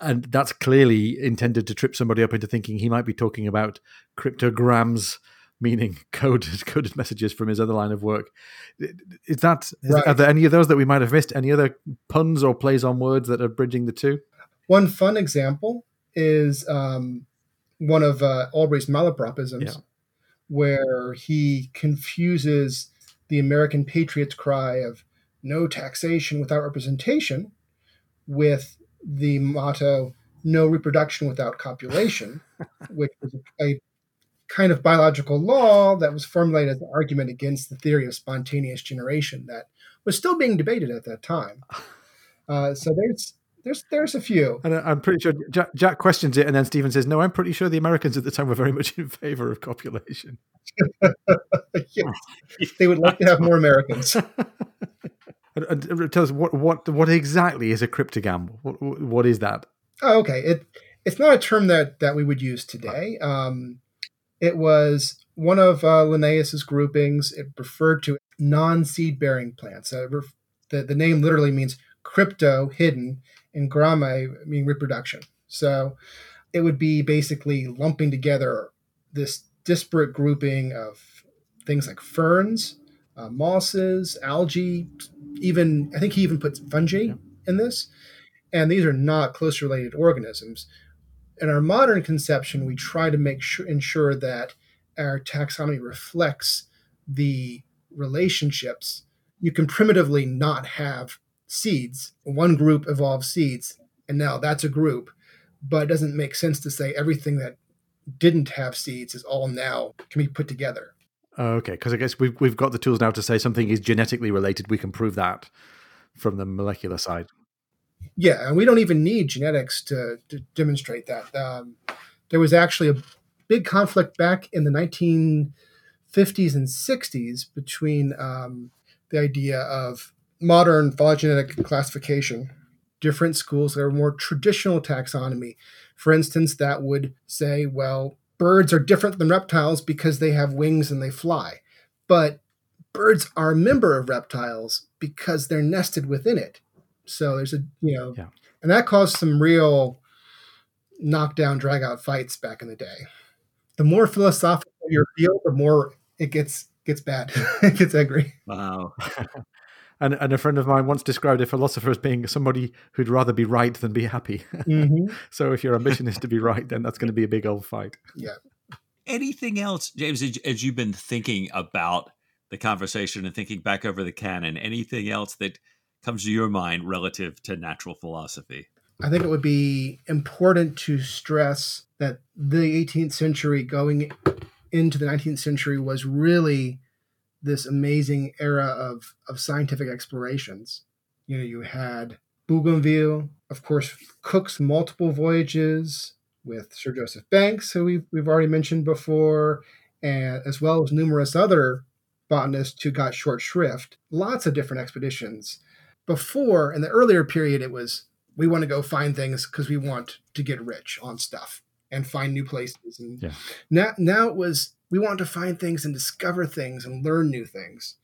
and that's clearly intended to trip somebody up into thinking he might be talking about cryptograms, meaning coded coded messages from his other line of work. Is that right. are there any of those that we might have missed? Any other puns or plays on words that are bridging the two? One fun example is um, one of uh, malapropisms, yeah. where he confuses the American patriots' cry of no taxation without representation with the motto no reproduction without copulation, which was a kind of biological law that was formulated as an argument against the theory of spontaneous generation that was still being debated at that time. Uh, so there's there's there's a few. And I'm pretty sure Jack, Jack, questions it, and then Stephen says, "No, I'm pretty sure the Americans at the time were very much in favor of copulation. yes. They would like to have more Americans." and, and tell us what what what exactly is a cryptogam? What, what is that? Oh, okay. It it's not a term that that we would use today. Um, it was one of uh, Linnaeus's groupings. It referred to non-seed bearing plants. Uh, the, the name literally means crypto, hidden, and grame, mean reproduction. So it would be basically lumping together this disparate grouping of things like ferns, uh, mosses, algae, even, I think he even puts fungi in this. And these are not close related organisms. In our modern conception, we try to make sure, ensure that our taxonomy reflects the relationships. You can primitively not have seeds. One group evolves seeds, and now that's a group. But it doesn't make sense to say everything that didn't have seeds is all now can be put together. Okay, because I guess we've we've got the tools now to say something is genetically related. We can prove that from the molecular side. Yeah, and we don't even need genetics to, to demonstrate that. Um, there was actually a big conflict back in the 1950s and 60s between um, the idea of modern phylogenetic classification, different schools that are more traditional taxonomy. For instance, that would say, well, birds are different than reptiles because they have wings and they fly. But birds are a member of reptiles because they're nested within it. So there's a, you know, yeah. and that caused some real knockdown, drag out fights back in the day. The more philosophical your field, the more it gets gets bad. it gets angry. Wow. And, and a friend of mine once described a philosopher as being somebody who'd rather be right than be happy. Mm-hmm. so if your ambition is to be right, then that's going to be a big old fight. Yeah. Anything else, James, as you've been thinking about the conversation and thinking back over the canon, anything else that comes to your mind relative to natural philosophy? I think it would be important to stress that the 18th century going into the 19th century was really this amazing era of, of scientific explorations. You know, you had Bougainville, of course, Cook's multiple voyages with Sir Joseph Banks, who we've, we've already mentioned before, and as well as numerous other botanists who got short shrift. Lots of different expeditions. Before, in the earlier period, it was we want to go find things because we want to get rich on stuff and find new places. And yeah. now, now it was we want to find things and discover things and learn new things.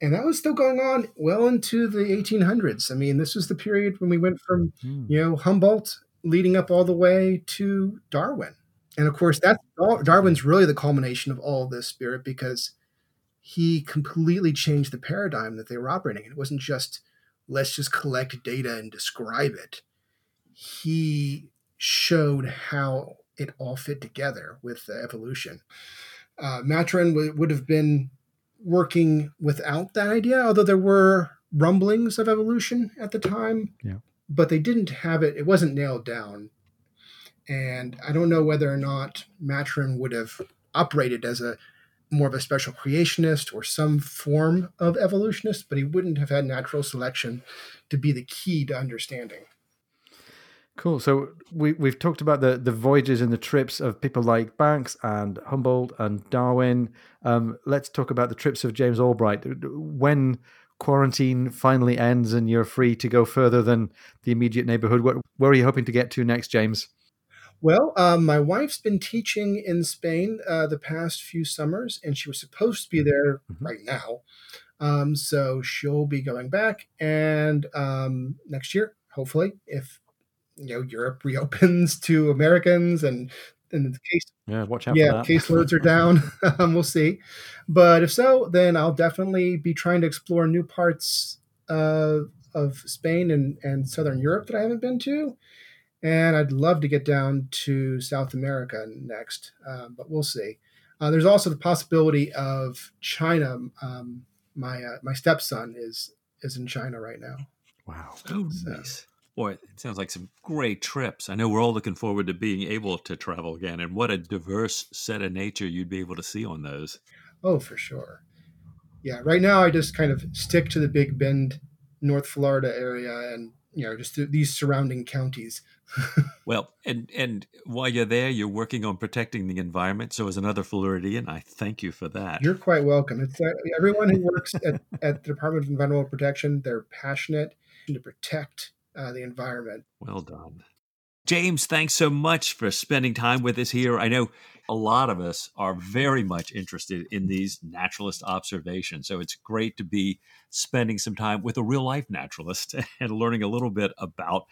And that was still going on well into the 1800s. I mean, this was the period when we went from, mm. you know, Humboldt leading up all the way to Darwin. And of course, that's Darwin's really the culmination of all this spirit because he completely changed the paradigm that they were operating in. It wasn't just let's just collect data and describe it. He showed how it all fit together with evolution. Uh, Maturin w- would have been working without that idea, although there were rumblings of evolution at the time. Yeah. But they didn't have it, it wasn't nailed down. And I don't know whether or not Maturin would have operated as a more of a special creationist or some form of evolutionist, but he wouldn't have had natural selection to be the key to understanding. Cool. So we we've talked about the the voyages and the trips of people like Banks and Humboldt and Darwin. Um, let's talk about the trips of James Albright. When quarantine finally ends and you're free to go further than the immediate neighborhood, where, where are you hoping to get to next, James? Well, um, my wife's been teaching in Spain uh, the past few summers, and she was supposed to be there mm-hmm. right now. Um, so she'll be going back, and um, next year, hopefully, if you know Europe reopens to Americans and in the case yeah watch out yeah caseloads are down. Um, we'll see. But if so then I'll definitely be trying to explore new parts uh, of Spain and and southern Europe that I haven't been to. And I'd love to get down to South America next um, but we'll see. Uh, there's also the possibility of China. Um, my uh, my stepson is is in China right now. Wow. Oh so, nice Boy, it sounds like some great trips. I know we're all looking forward to being able to travel again, and what a diverse set of nature you'd be able to see on those. Oh, for sure. Yeah, right now I just kind of stick to the Big Bend, North Florida area, and you know just these surrounding counties. well, and and while you're there, you're working on protecting the environment. So, as another Floridian, I thank you for that. You're quite welcome. It's uh, everyone who works at, at the Department of Environmental Protection. They're passionate to protect uh, the environment. Well done. James, thanks so much for spending time with us here. I know a lot of us are very much interested in these naturalist observations. So it's great to be spending some time with a real life naturalist and learning a little bit about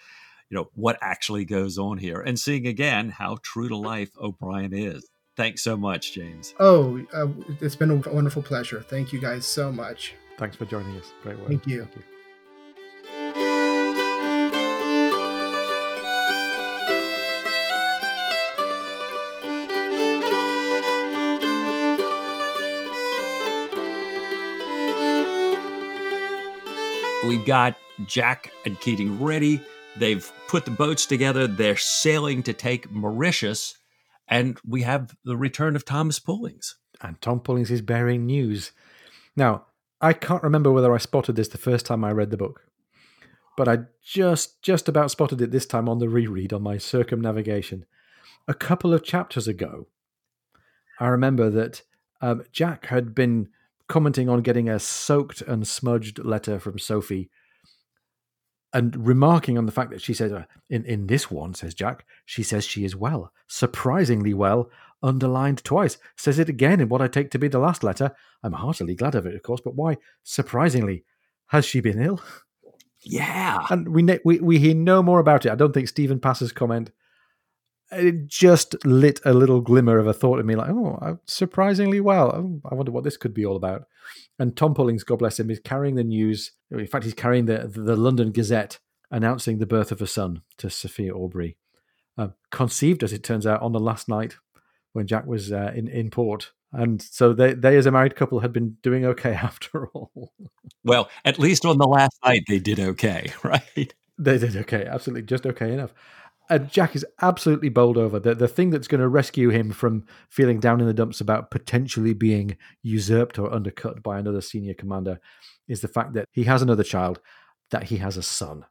you know what actually goes on here and seeing again how true to life O'Brian is. Thanks so much, James. Oh, uh, it's been a wonderful pleasure. Thank you guys so much. Thanks for joining us. Great work. Thank you. Thank you. We've got Jack and Keating ready. They've put the boats together. They're sailing to take Mauritius. And we have the return of Thomas Pullings. And Tom Pullings is bearing news. Now, I can't remember whether I spotted this the first time I read the book, but I just just about spotted it this time on the reread on my circumnavigation. A couple of chapters ago, I remember that um, Jack had been commenting on getting a soaked and smudged letter from Sophie and remarking on the fact that she says, uh, in, in this one, says Jack, she says she is well, surprisingly well, underlined twice. Says it again in what I take to be the last letter. I'm heartily glad of it, of course, but why? Surprisingly, has she been ill? Yeah. And we, we, we hear no more about it. I don't think Stephen Passer's comment it just lit a little glimmer of a thought in me like, oh, surprisingly well. Oh, I wonder what this could be all about. And Tom Pullings, God bless him, is carrying the news. In fact, he's carrying the, the London Gazette announcing the birth of a son to Sophia Aubrey. Uh, conceived, as it turns out, on the last night when Jack was uh, in, in port. And so they, they, as a married couple, had been doing okay after all. well, at least on the last night, they did okay, right? They did okay, absolutely, just okay enough and Jack is absolutely bowled over. The the thing that's going to rescue him from feeling down in the dumps about potentially being usurped or undercut by another senior commander is the fact that he has another child, that he has a son.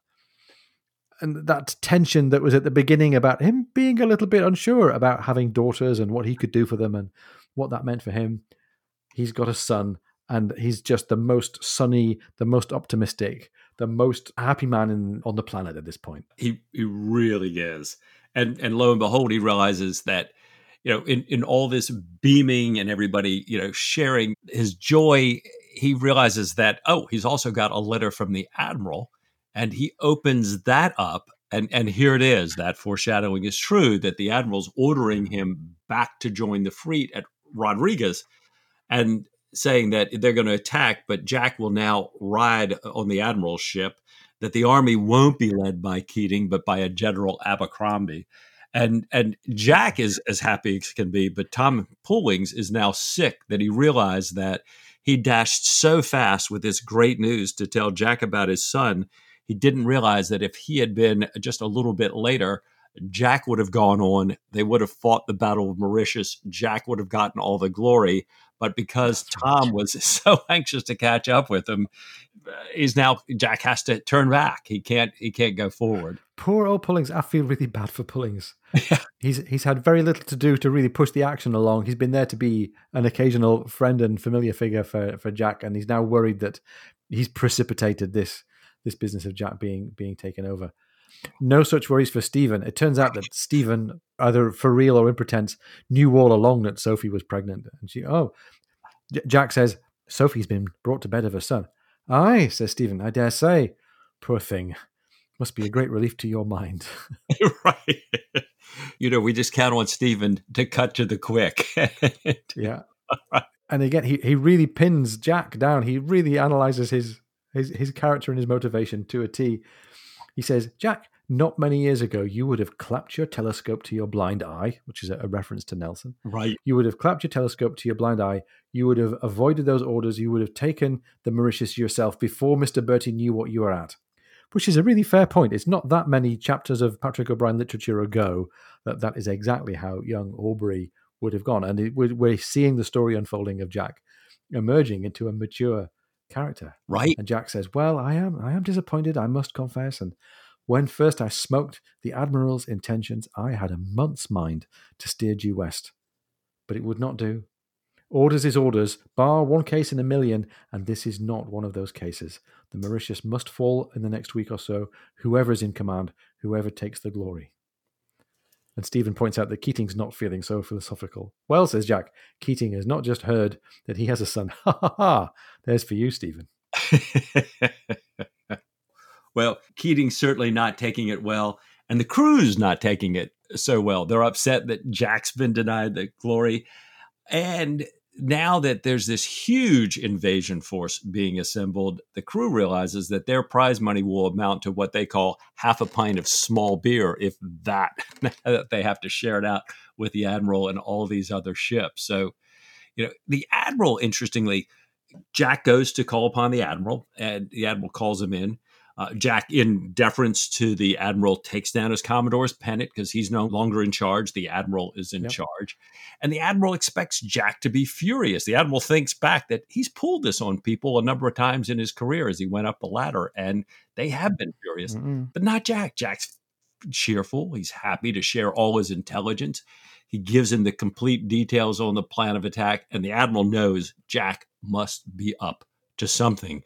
And that tension that was at the beginning about him being a little bit unsure about having daughters and what he could do for them and what that meant for him. He's got a son, and he's just the most sunny, the most optimistic, the most happy man in, on the planet at this point. He he really is. And and lo and behold, he realizes that you know in in all this beaming and everybody you know sharing his joy, he realizes that oh, he's also got a letter from the admiral, and he opens that up. And, and here it is that foreshadowing is true that the admiral's ordering him back to join the fleet at Rodrigues. And saying that they're going to attack, but Jack will now ride on the admiral's ship. That the army won't be led by Keating, but by a General Abercrombie. And and Jack is as happy as can be, but Tom Pullings is now sick that he realized that he dashed so fast with this great news to tell Jack about his son. He didn't realize that if he had been just a little bit later, Jack would have gone on. They would have fought the Battle of Mauritius. Jack would have gotten all the glory. But because Tom was so anxious to catch up with him, uh, he's now Jack has to turn back. He can't he can't go forward. Poor old Pullings. I feel really bad for Pullings. Yeah. He's he's had very little to do to really push the action along. He's been there to be an occasional friend and familiar figure for, for Jack, and he's now worried that he's precipitated this this business of Jack being being taken over. No such worries for Stephen. It turns out that Stephen, either for real or in pretense, knew all along that Sophie was pregnant. And she, oh, J- Jack says, Sophie's been brought to bed of her son. Aye, says Stephen, I dare say. Poor thing. Must be a great relief to your mind. right. You know, we just count on Stephen to cut to the quick. yeah. And again, he, he really pins Jack down. He really analyzes his, his his character and his motivation to a T. He says, Jack, not many years ago, you would have clapped your telescope to your blind eye, which is a reference to Nelson. Right. You would have clapped your telescope to your blind eye. You would have avoided those orders. You would have taken the Mauritius yourself before Mr. Bertie knew what you were at. which is a really fair point. It's not that many chapters of Patrick O'Brian literature ago that that is exactly how young Aubrey would have gone. And it, we're seeing the story unfolding of Jack emerging into a mature character. Right. And Jack says, "Well, I am I am disappointed, I must confess, and when first I smoked the Admiral's intentions, I had a month's mind to steer due west. But it would not do. Orders is orders, bar one case in a million, and this is not one of those cases. The Mauritius must fall in the next week or so, whoever is in command, whoever takes the glory. And Stephen points out that Keating's not feeling so philosophical. Well, says Jack, Keating has not just heard that he has a son. Ha ha ha! There's for you, Stephen. well, Keating's certainly not taking it well, and the crew's not taking it so well. They're upset that Jack's been denied the glory. And now that there's this huge invasion force being assembled, the crew realizes that their prize money will amount to what they call half a pint of small beer, if that, that they have to share it out with the admiral and all these other ships. So, you know, the admiral, interestingly, Jack goes to call upon the admiral, and the admiral calls him in. Uh, Jack, in deference to the admiral, takes down his commodore's pennant because he's no longer in charge. The admiral is in yep. charge. And the admiral expects Jack to be furious. The admiral thinks back that he's pulled this on people a number of times in his career as he went up the ladder, and they have been furious, mm but not Jack. Jack's cheerful. He's happy to share all his intelligence. He gives him the complete details on the plan of attack, and the admiral knows Jack must be up to something.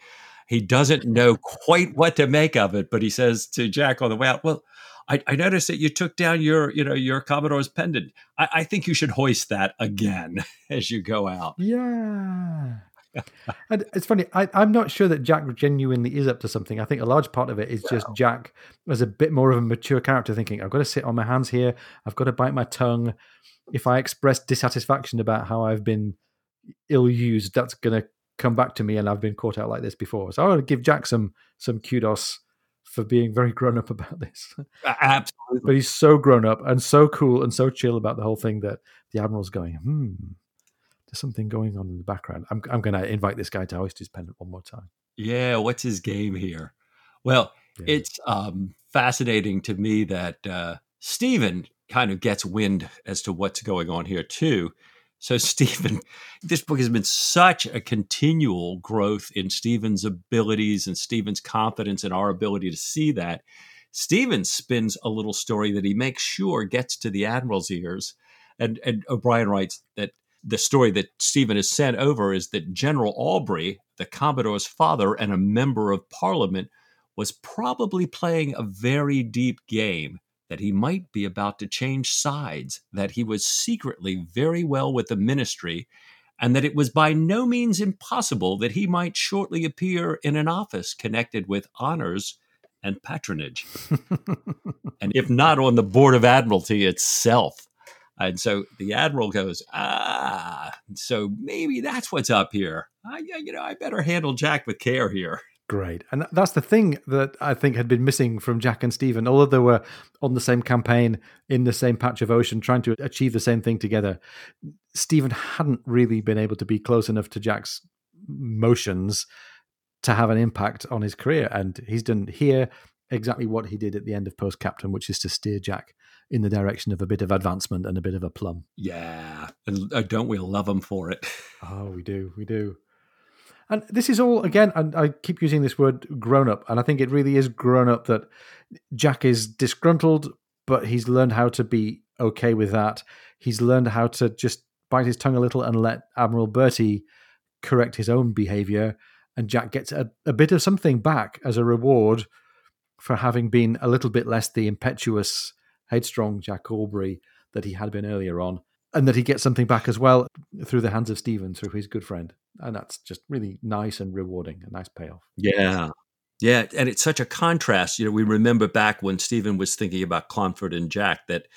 He doesn't know quite what to make of it, but he says to Jack on the way out, "Well, I, I noticed that you took down your, you know, your Commodore's pendant. I, I think you should hoist that again as you go out." Yeah. and it's funny. I, am not sure that Jack genuinely is up to something. I think a large part of it is just Jack as a bit more of a mature character, thinking, "I've got to sit on my hands here. I've got to bite my tongue. If I express dissatisfaction about how I've been ill used, that's going to come back to me and I've been caught out like this before. So I want to give Jack some some kudos for being very grown up about this. Absolutely. but he's so grown up and so cool and so chill about the whole thing that the admiral's going, hmm, there's something going on in the background. I'm I'm going to invite this guy to hoist his pendant one more time. Yeah, what's his game here? Well, yeah. it's um, fascinating to me that uh, Stephen kind of gets wind as to what's going on here too. So, Stephen, this book has been such a continual growth in Stephen's abilities and Stephen's confidence in our ability to see that. Stephen spins a little story that he makes sure gets to the Admiral's ears. And, and O'Brian writes that the story that Stephen has sent over is that General Aubrey, the Commodore's father and a member of Parliament, was probably playing a very deep game that he might be about to change sides, that he was secretly very well with the ministry, and that it was by no means impossible that he might shortly appear in an office connected with honors and patronage. and if not on the Board of Admiralty itself. And so the admiral goes, ah, so maybe that's what's up here. I, you know, I better handle Jack with care here. Great. And that's the thing that I think had been missing from Jack and Stephen. Although they were on the same campaign, in the same patch of ocean, trying to achieve the same thing together, Stephen hadn't really been able to be close enough to Jack's motions to have an impact on his career. And he's done here exactly what he did at the end of Post Captain, which is to steer Jack in the direction of a bit of advancement and a bit of a plum. Yeah. And uh, don't we love him for it? Oh, we do. We do. And this is all again, and I keep using this word grown up, and I think it really is grown up that Jack is disgruntled, but he's learned how to be okay with that. He's learned how to just bite his tongue a little and let Admiral Bertie correct his own behavior. And Jack gets a, a bit of something back as a reward for having been a little bit less the impetuous, headstrong Jack Aubrey that he had been earlier on and that he gets something back as well through the hands of Stephen, through his good friend. And that's just really nice and rewarding, a nice payoff. Yeah. Yeah. And it's such a contrast. You know, we remember back when Stephen was thinking about Clonfert and Jack that,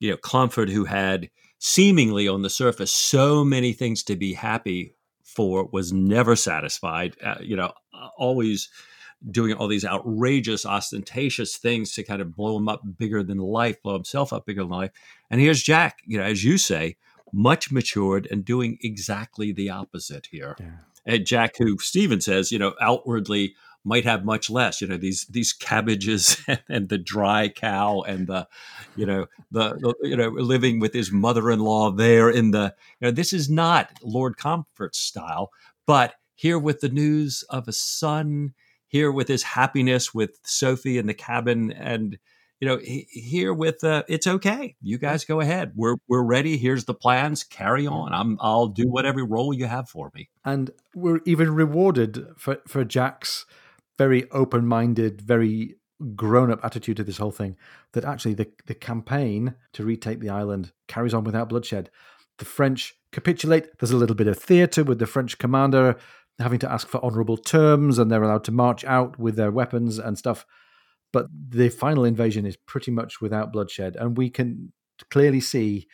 you know, Clonfert, who had seemingly on the surface so many things to be happy for, was never satisfied, uh, you know, always doing all these outrageous, ostentatious things to kind of blow him up bigger than life, blow himself up bigger than life. And here's Jack, you know, as you say, much matured and doing exactly the opposite here. Yeah. And Jack, who Stephen says, you know, outwardly might have much less. You know, these these cabbages and the dry cow and the, you know, the, the you know living with his mother-in-law there in the. You know, this is not Lord Clonfert's style, but here with the news of a son, here with his happiness with Sophie in the cabin, and you know, here with uh, it's okay. You guys go ahead. We're we're ready. Here's the plans. Carry on. I'm I'll do whatever role you have for me. And we're even rewarded for for Jack's very open minded, very grown up attitude to this whole thing. That actually the the campaign to retake the island carries on without bloodshed. The French capitulate. There's a little bit of theatre with the French commander having to ask for honourable terms, and they're allowed to march out with their weapons and stuff. But the final invasion is pretty much without bloodshed, and we can clearly see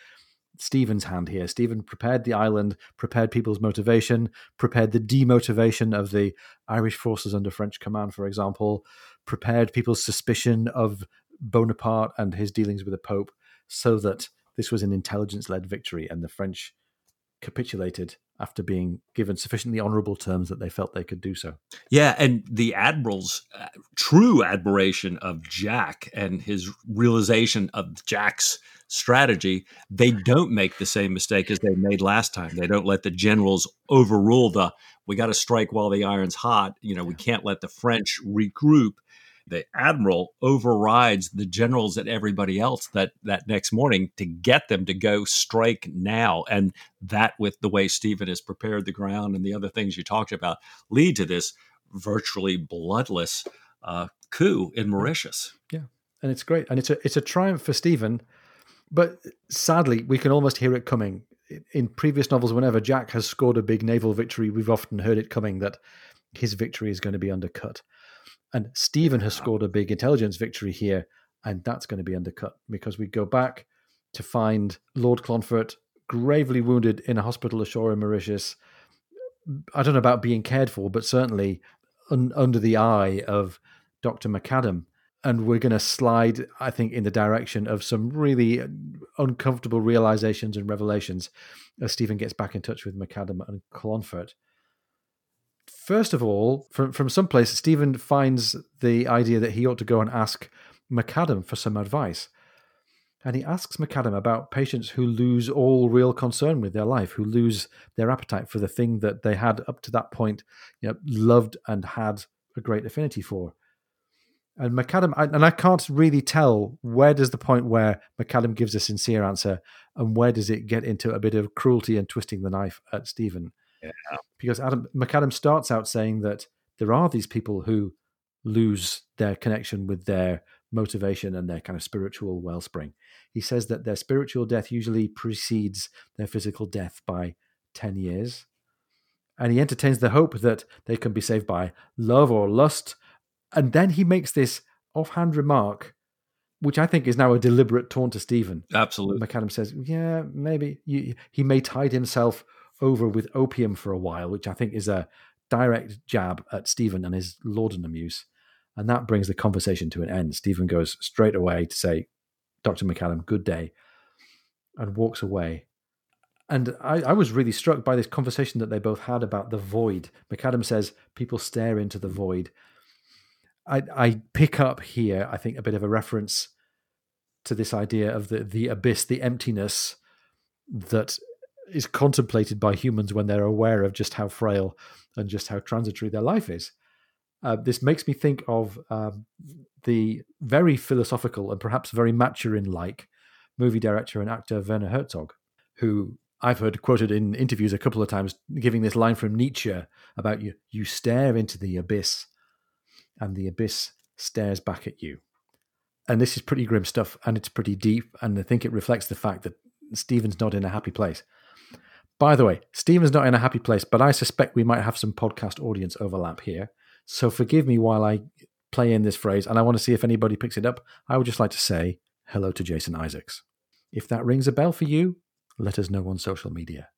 Stephen's hand here. Stephen prepared the island, prepared people's motivation, prepared the demotivation of the Irish forces under French command, for example, prepared people's suspicion of Bonaparte and his dealings with the Pope, so that this was an intelligence led victory and the French capitulated after being given sufficiently honorable terms that they felt they could do so. Yeah, and the admiral's uh, true admiration of Jack and his realization of Jack's strategy, they don't make the same mistake as they made last time. They don't let the generals overrule the we got to strike while the iron's hot, you know, we can't let the French regroup the admiral overrides the generals and everybody else that that next morning to get them to go strike now. And that with the way stephen has prepared the ground and the other things you talked about lead to this virtually bloodless uh, coup in mauritius. Yeah. And it's great. And it's a it's a triumph for stephen. But sadly we can almost hear it coming. In previous novels whenever jack has scored a big naval victory we've often heard it coming that his victory is going to be undercut and Stephen has scored a big intelligence victory here, and that's going to be undercut because we go back to find Lord Clonfert gravely wounded in a hospital ashore in Mauritius. I don't know about being cared for, but certainly un- under the eye of Dr. McAdam. And we're going to slide, I think, in the direction of some really uncomfortable realizations and revelations as Stephen gets back in touch with McAdam and Clonfert. First of all, from from some place, Stephen finds the idea that he ought to go and ask McAdam for some advice. And he asks McAdam about patients who lose all real concern with their life, who lose their appetite for the thing that they had up to that point you know, loved and had a great affinity for. And McAdam, and I can't really tell where does the point where McAdam gives a sincere answer and where does it get into a bit of cruelty and twisting the knife at Stephen. Yeah. Because Adam McAdam starts out saying that there are these people who lose their connection with their motivation and their kind of spiritual wellspring. He says that their spiritual death usually precedes their physical death by 10 years. And he entertains the hope that they can be saved by love or lust. And then he makes this offhand remark, which I think is now a deliberate taunt to Stephen. Absolutely. McAdam says, Yeah, maybe. You, he may tide himself over with opium for a while, which I think is a direct jab at Stephen and his laudanum use. And that brings the conversation to an end. Stephen goes straight away to say, Dr. McAdam, good day, and walks away. And I, I, was really struck by this conversation that they both had about the void. McAdam says people stare into the void. I, I pick up here, I think, a bit of a reference to this idea of the, the abyss, the emptiness that is contemplated by humans when they're aware of just how frail and just how transitory their life is. Uh, this makes me think of um, the very philosophical and perhaps very Maturin like movie director and actor Werner Herzog, who I've heard quoted in interviews a couple of times giving this line from Nietzsche about you you stare into the abyss and the abyss stares back at you. And this is pretty grim stuff and it's pretty deep. And I think it reflects the fact that Stephen's not in a happy place. By the way, Stephen's not in a happy place, but I suspect we might have some podcast audience overlap here. So forgive me while I play in this phrase, and I want to see if anybody picks it up. I would just like to say hello to Jason Isaacs. If that rings a bell for you, let us know on social media.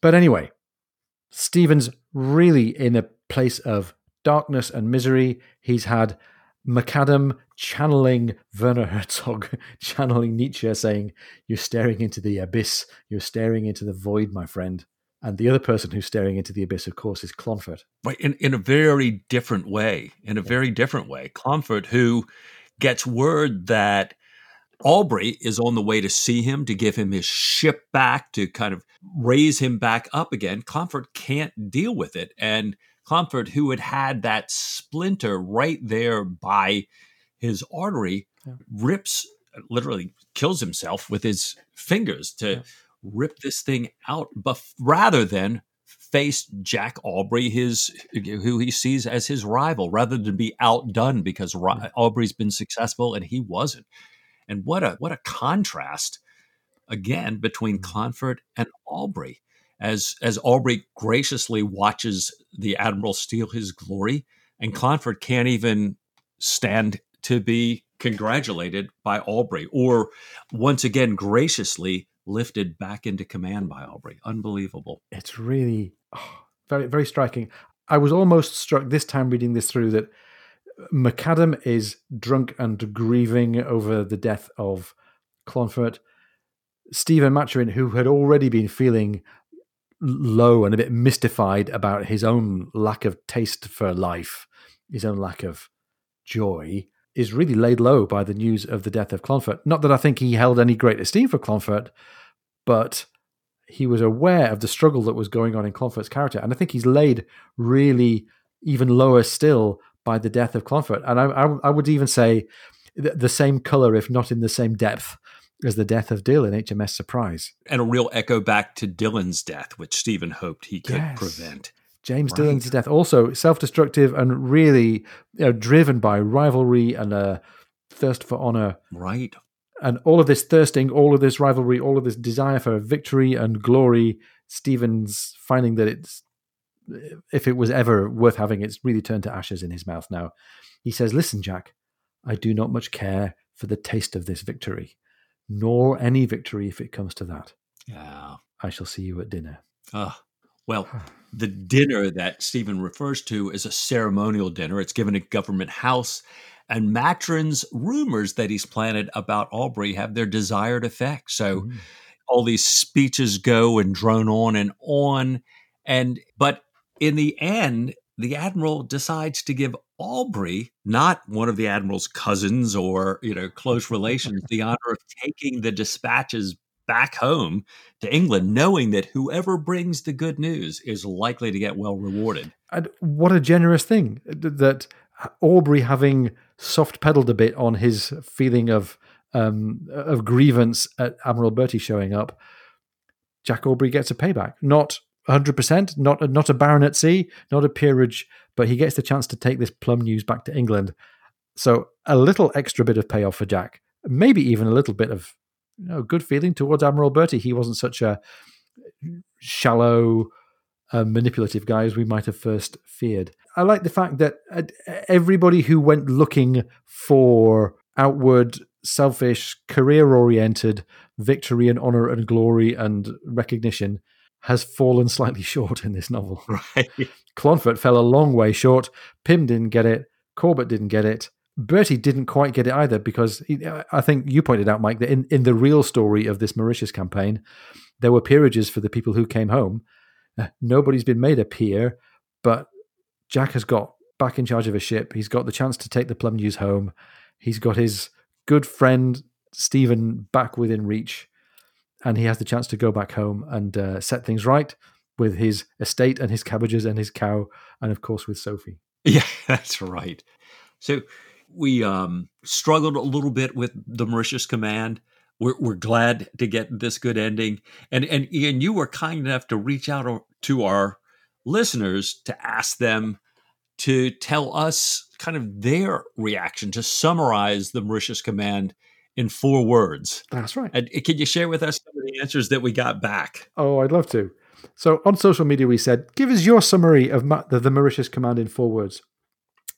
But anyway, Stephen's really in a place of darkness and misery. He's had McAdam channeling Werner Herzog, channeling Nietzsche, saying, You're staring into the abyss, you're staring into the void, my friend. And the other person who's staring into the abyss, of course, is Clonfert. Right, in, in a very different way. In a very different way. Clonfert, who gets word that Aubrey is on the way to see him to give him his ship back to kind of raise him back up again. Clonfert can't deal with it. And Clonfert, who had had that splinter right there by his artery, yeah. rips, literally kills himself with his fingers to yeah. rip this thing out, but rather than face Jack Aubrey, his who he sees as his rival, rather than be outdone because. Aubrey's been successful and he wasn't. And what a what a contrast again between mm-hmm. Clonfert and Aubrey as as Aubrey graciously watches the admiral steal his glory, and Clonfert can't even stand to be congratulated by Aubrey, or once again graciously lifted back into command by Aubrey. Unbelievable. It's really oh, very very striking. I was almost struck this time reading this through that McAdam is drunk and grieving over the death of Clonfert. Stephen Maturin, who had already been feeling low and a bit mystified about his own lack of taste for life, his own lack of joy, is really laid low by the news of the death of Clonfert. Not that I think he held any great esteem for Clonfert, but he was aware of the struggle that was going on in Clonfert's character. And I think he's laid really even lower still by the death of Clonfert. And I, I, I would even say the same color, if not in the same depth, as the death of Dillon, HMS Surprise. And a real echo back to Dillon's death, which Stephen hoped he could yes. prevent. James right. Dillon's death, also self destructive and really you know, driven by rivalry and a thirst for honor. Right. And all of this thirsting, all of this rivalry, all of this desire for victory and glory, Stephen's finding that it's, if it was ever worth having, it's really turned to ashes in his mouth now. He says, Listen, Jack, I do not much care for the taste of this victory nor any victory if it comes to that. Yeah. I shall see you at dinner. Ah, well, the dinner that Stephen refers to is a ceremonial dinner. It's given at Government House, and Maturin's rumors that he's planted about Aubrey have their desired effect. So mm. all these speeches go and drone on and on. And but in the end, the admiral decides to give Aubrey, not one of the admiral's cousins or you know close relations, the honor of taking the dispatches back home to England, knowing that whoever brings the good news is likely to get well rewarded. And what a generous thing that Aubrey, having soft pedaled a bit on his feeling of um, of grievance at Admiral Bertie showing up, Jack Aubrey gets a payback. Not 100%, not not a baronetcy, not a peerage, but he gets the chance to take this plum news back to England. So a little extra bit of payoff for Jack, maybe even a little bit of you know, good feeling towards Admiral Bertie. He wasn't such a shallow, uh, manipulative guy as we might have first feared. I like the fact that uh, everybody who went looking for outward, selfish, career oriented victory and honor and glory and recognition has fallen slightly short in this novel. Right. Clonfert fell a long way short. Pym didn't get it. Corbett didn't get it. Bertie didn't quite get it either because he, I think you pointed out, Mike, that in, in the real story of this Mauritius campaign, there were peerages for the people who came home. Uh, nobody's been made a peer, but Jack has got back in charge of a ship. He's got the chance to take the Plum News home. He's got his good friend Stephen back within reach and he has the chance to go back home and uh, set things right with his estate and his cabbages and his cow, and of course with Sophie. Yeah, that's right. So we um, struggled a little bit with the Mauritius command. We're, we're glad to get this good ending, and and Ian, you were kind enough to reach out to our listeners to ask them to tell us kind of their reaction to summarize the Mauritius command in four words. That's right. And can you share with us some of the answers that we got back? Oh, I'd love to. So on social media, we said, give us your summary of the, the Mauritius command in four words.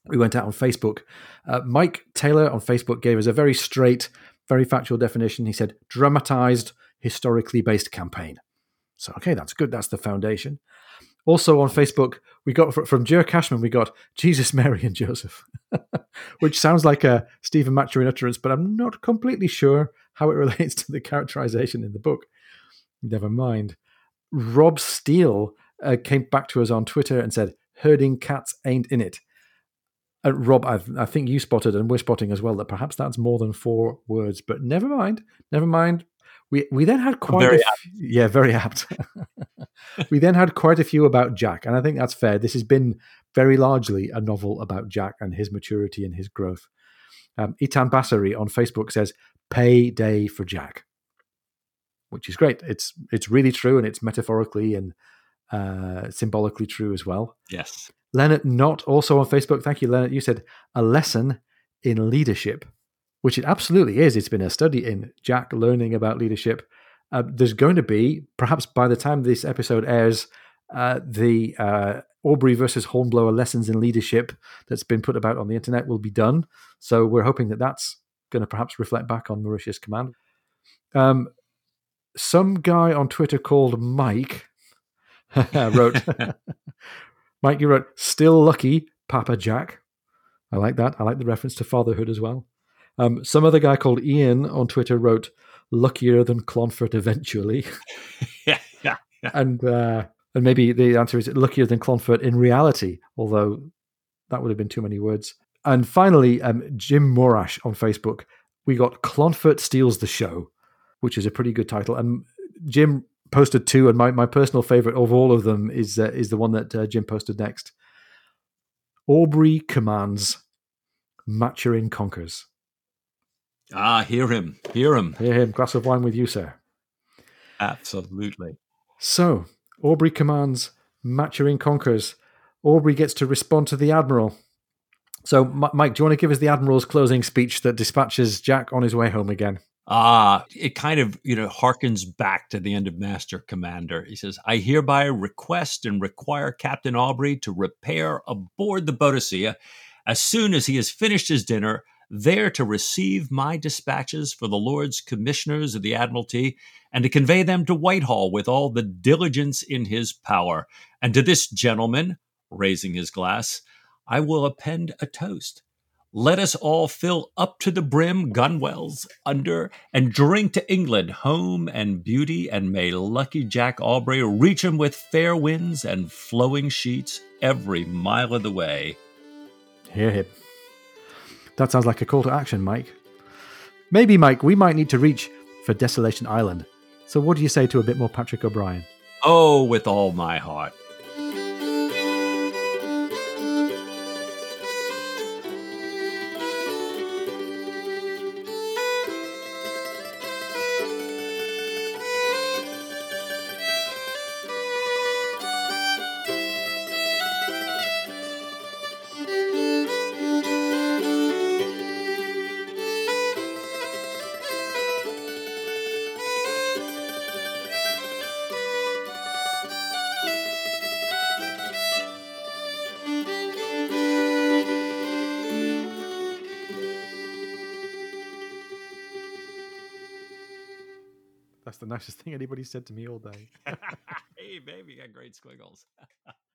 We went out on Facebook. Uh, Mike Taylor on Facebook gave us a very straight, very factual definition. He said, dramatized, historically based campaign. So, okay, that's good. That's the foundation. Also on Facebook, we got from Joe Cashman, we got Jesus, Mary, and Joseph, which sounds like a Stephen Maturin utterance, but I'm not completely sure how it relates to the characterization in the book. Never mind. Rob Steele uh, came back to us on Twitter and said, "Herding cats ain't in it." Uh, Rob, I, I, think you spotted, and we're spotting as well, that perhaps that's more than four words. But never mind, never mind. We we then had quite very a f- yeah, very apt. we then had quite a few about Jack, and I think that's fair. This has been very largely a novel about Jack and his maturity and his growth. Um, Itan Basari on Facebook says, "Pay day for Jack," which is great. It's it's really true, and it's metaphorically and uh, symbolically true as well. Yes. Leonard Not also on Facebook. Thank you, Leonard. You said a lesson in leadership, which it absolutely is. It's been a study in Jack learning about leadership. Uh, there's going to be, perhaps by the time this episode airs, uh, the uh, Aubrey versus Hornblower lessons in leadership that's been put about on the internet will be done. So we're hoping that that's going to perhaps reflect back on Mauritius Command. Um, some guy on Twitter called Mike wrote, Mike, you wrote, still lucky, Papa Jack. I like that. I like the reference to fatherhood as well. Um, some other guy called Ian on Twitter wrote, luckier than Clonfert eventually. yeah, yeah, yeah. And uh, and maybe the answer is luckier than Clonfert in reality, although that would have been too many words. And finally, um, Jim Morash on Facebook, we got Clonfert Steals the Show, which is a pretty good title. And Jim posted two, and my, my personal favorite of all of them is uh, is the one that uh, Jim posted next. Aubrey commands, Maturin conquers. Ah, hear him, hear him, hear him. Glass of wine with you, sir. Absolutely. So Aubrey commands, Maturin conquers. Aubrey gets to respond to the admiral. So, Mike, do you want to give us the admiral's closing speech that dispatches Jack on his way home again? Ah, it kind of, you know, harkens back to the end of Master Commander. He says, I hereby request and require Captain Aubrey to repair aboard the Boadicea as soon as he has finished his dinner, there to receive my dispatches for the Lords Commissioners of the Admiralty, and to convey them to Whitehall with all the diligence in his power. And to this gentleman, raising his glass, I will append a toast let us all fill up to the brim gunwales under and drink to England, home and beauty, and may lucky Jack Aubrey reach him with fair winds and flowing sheets every mile of the way. Hear him. That sounds like a call to action, Mike. Maybe, Mike, we might need to reach for Desolation Island. So, what do you say to a bit more Patrick O'Brian? Oh, with all my heart. Nicest thing anybody said to me all day. hey, baby, you got great squiggles.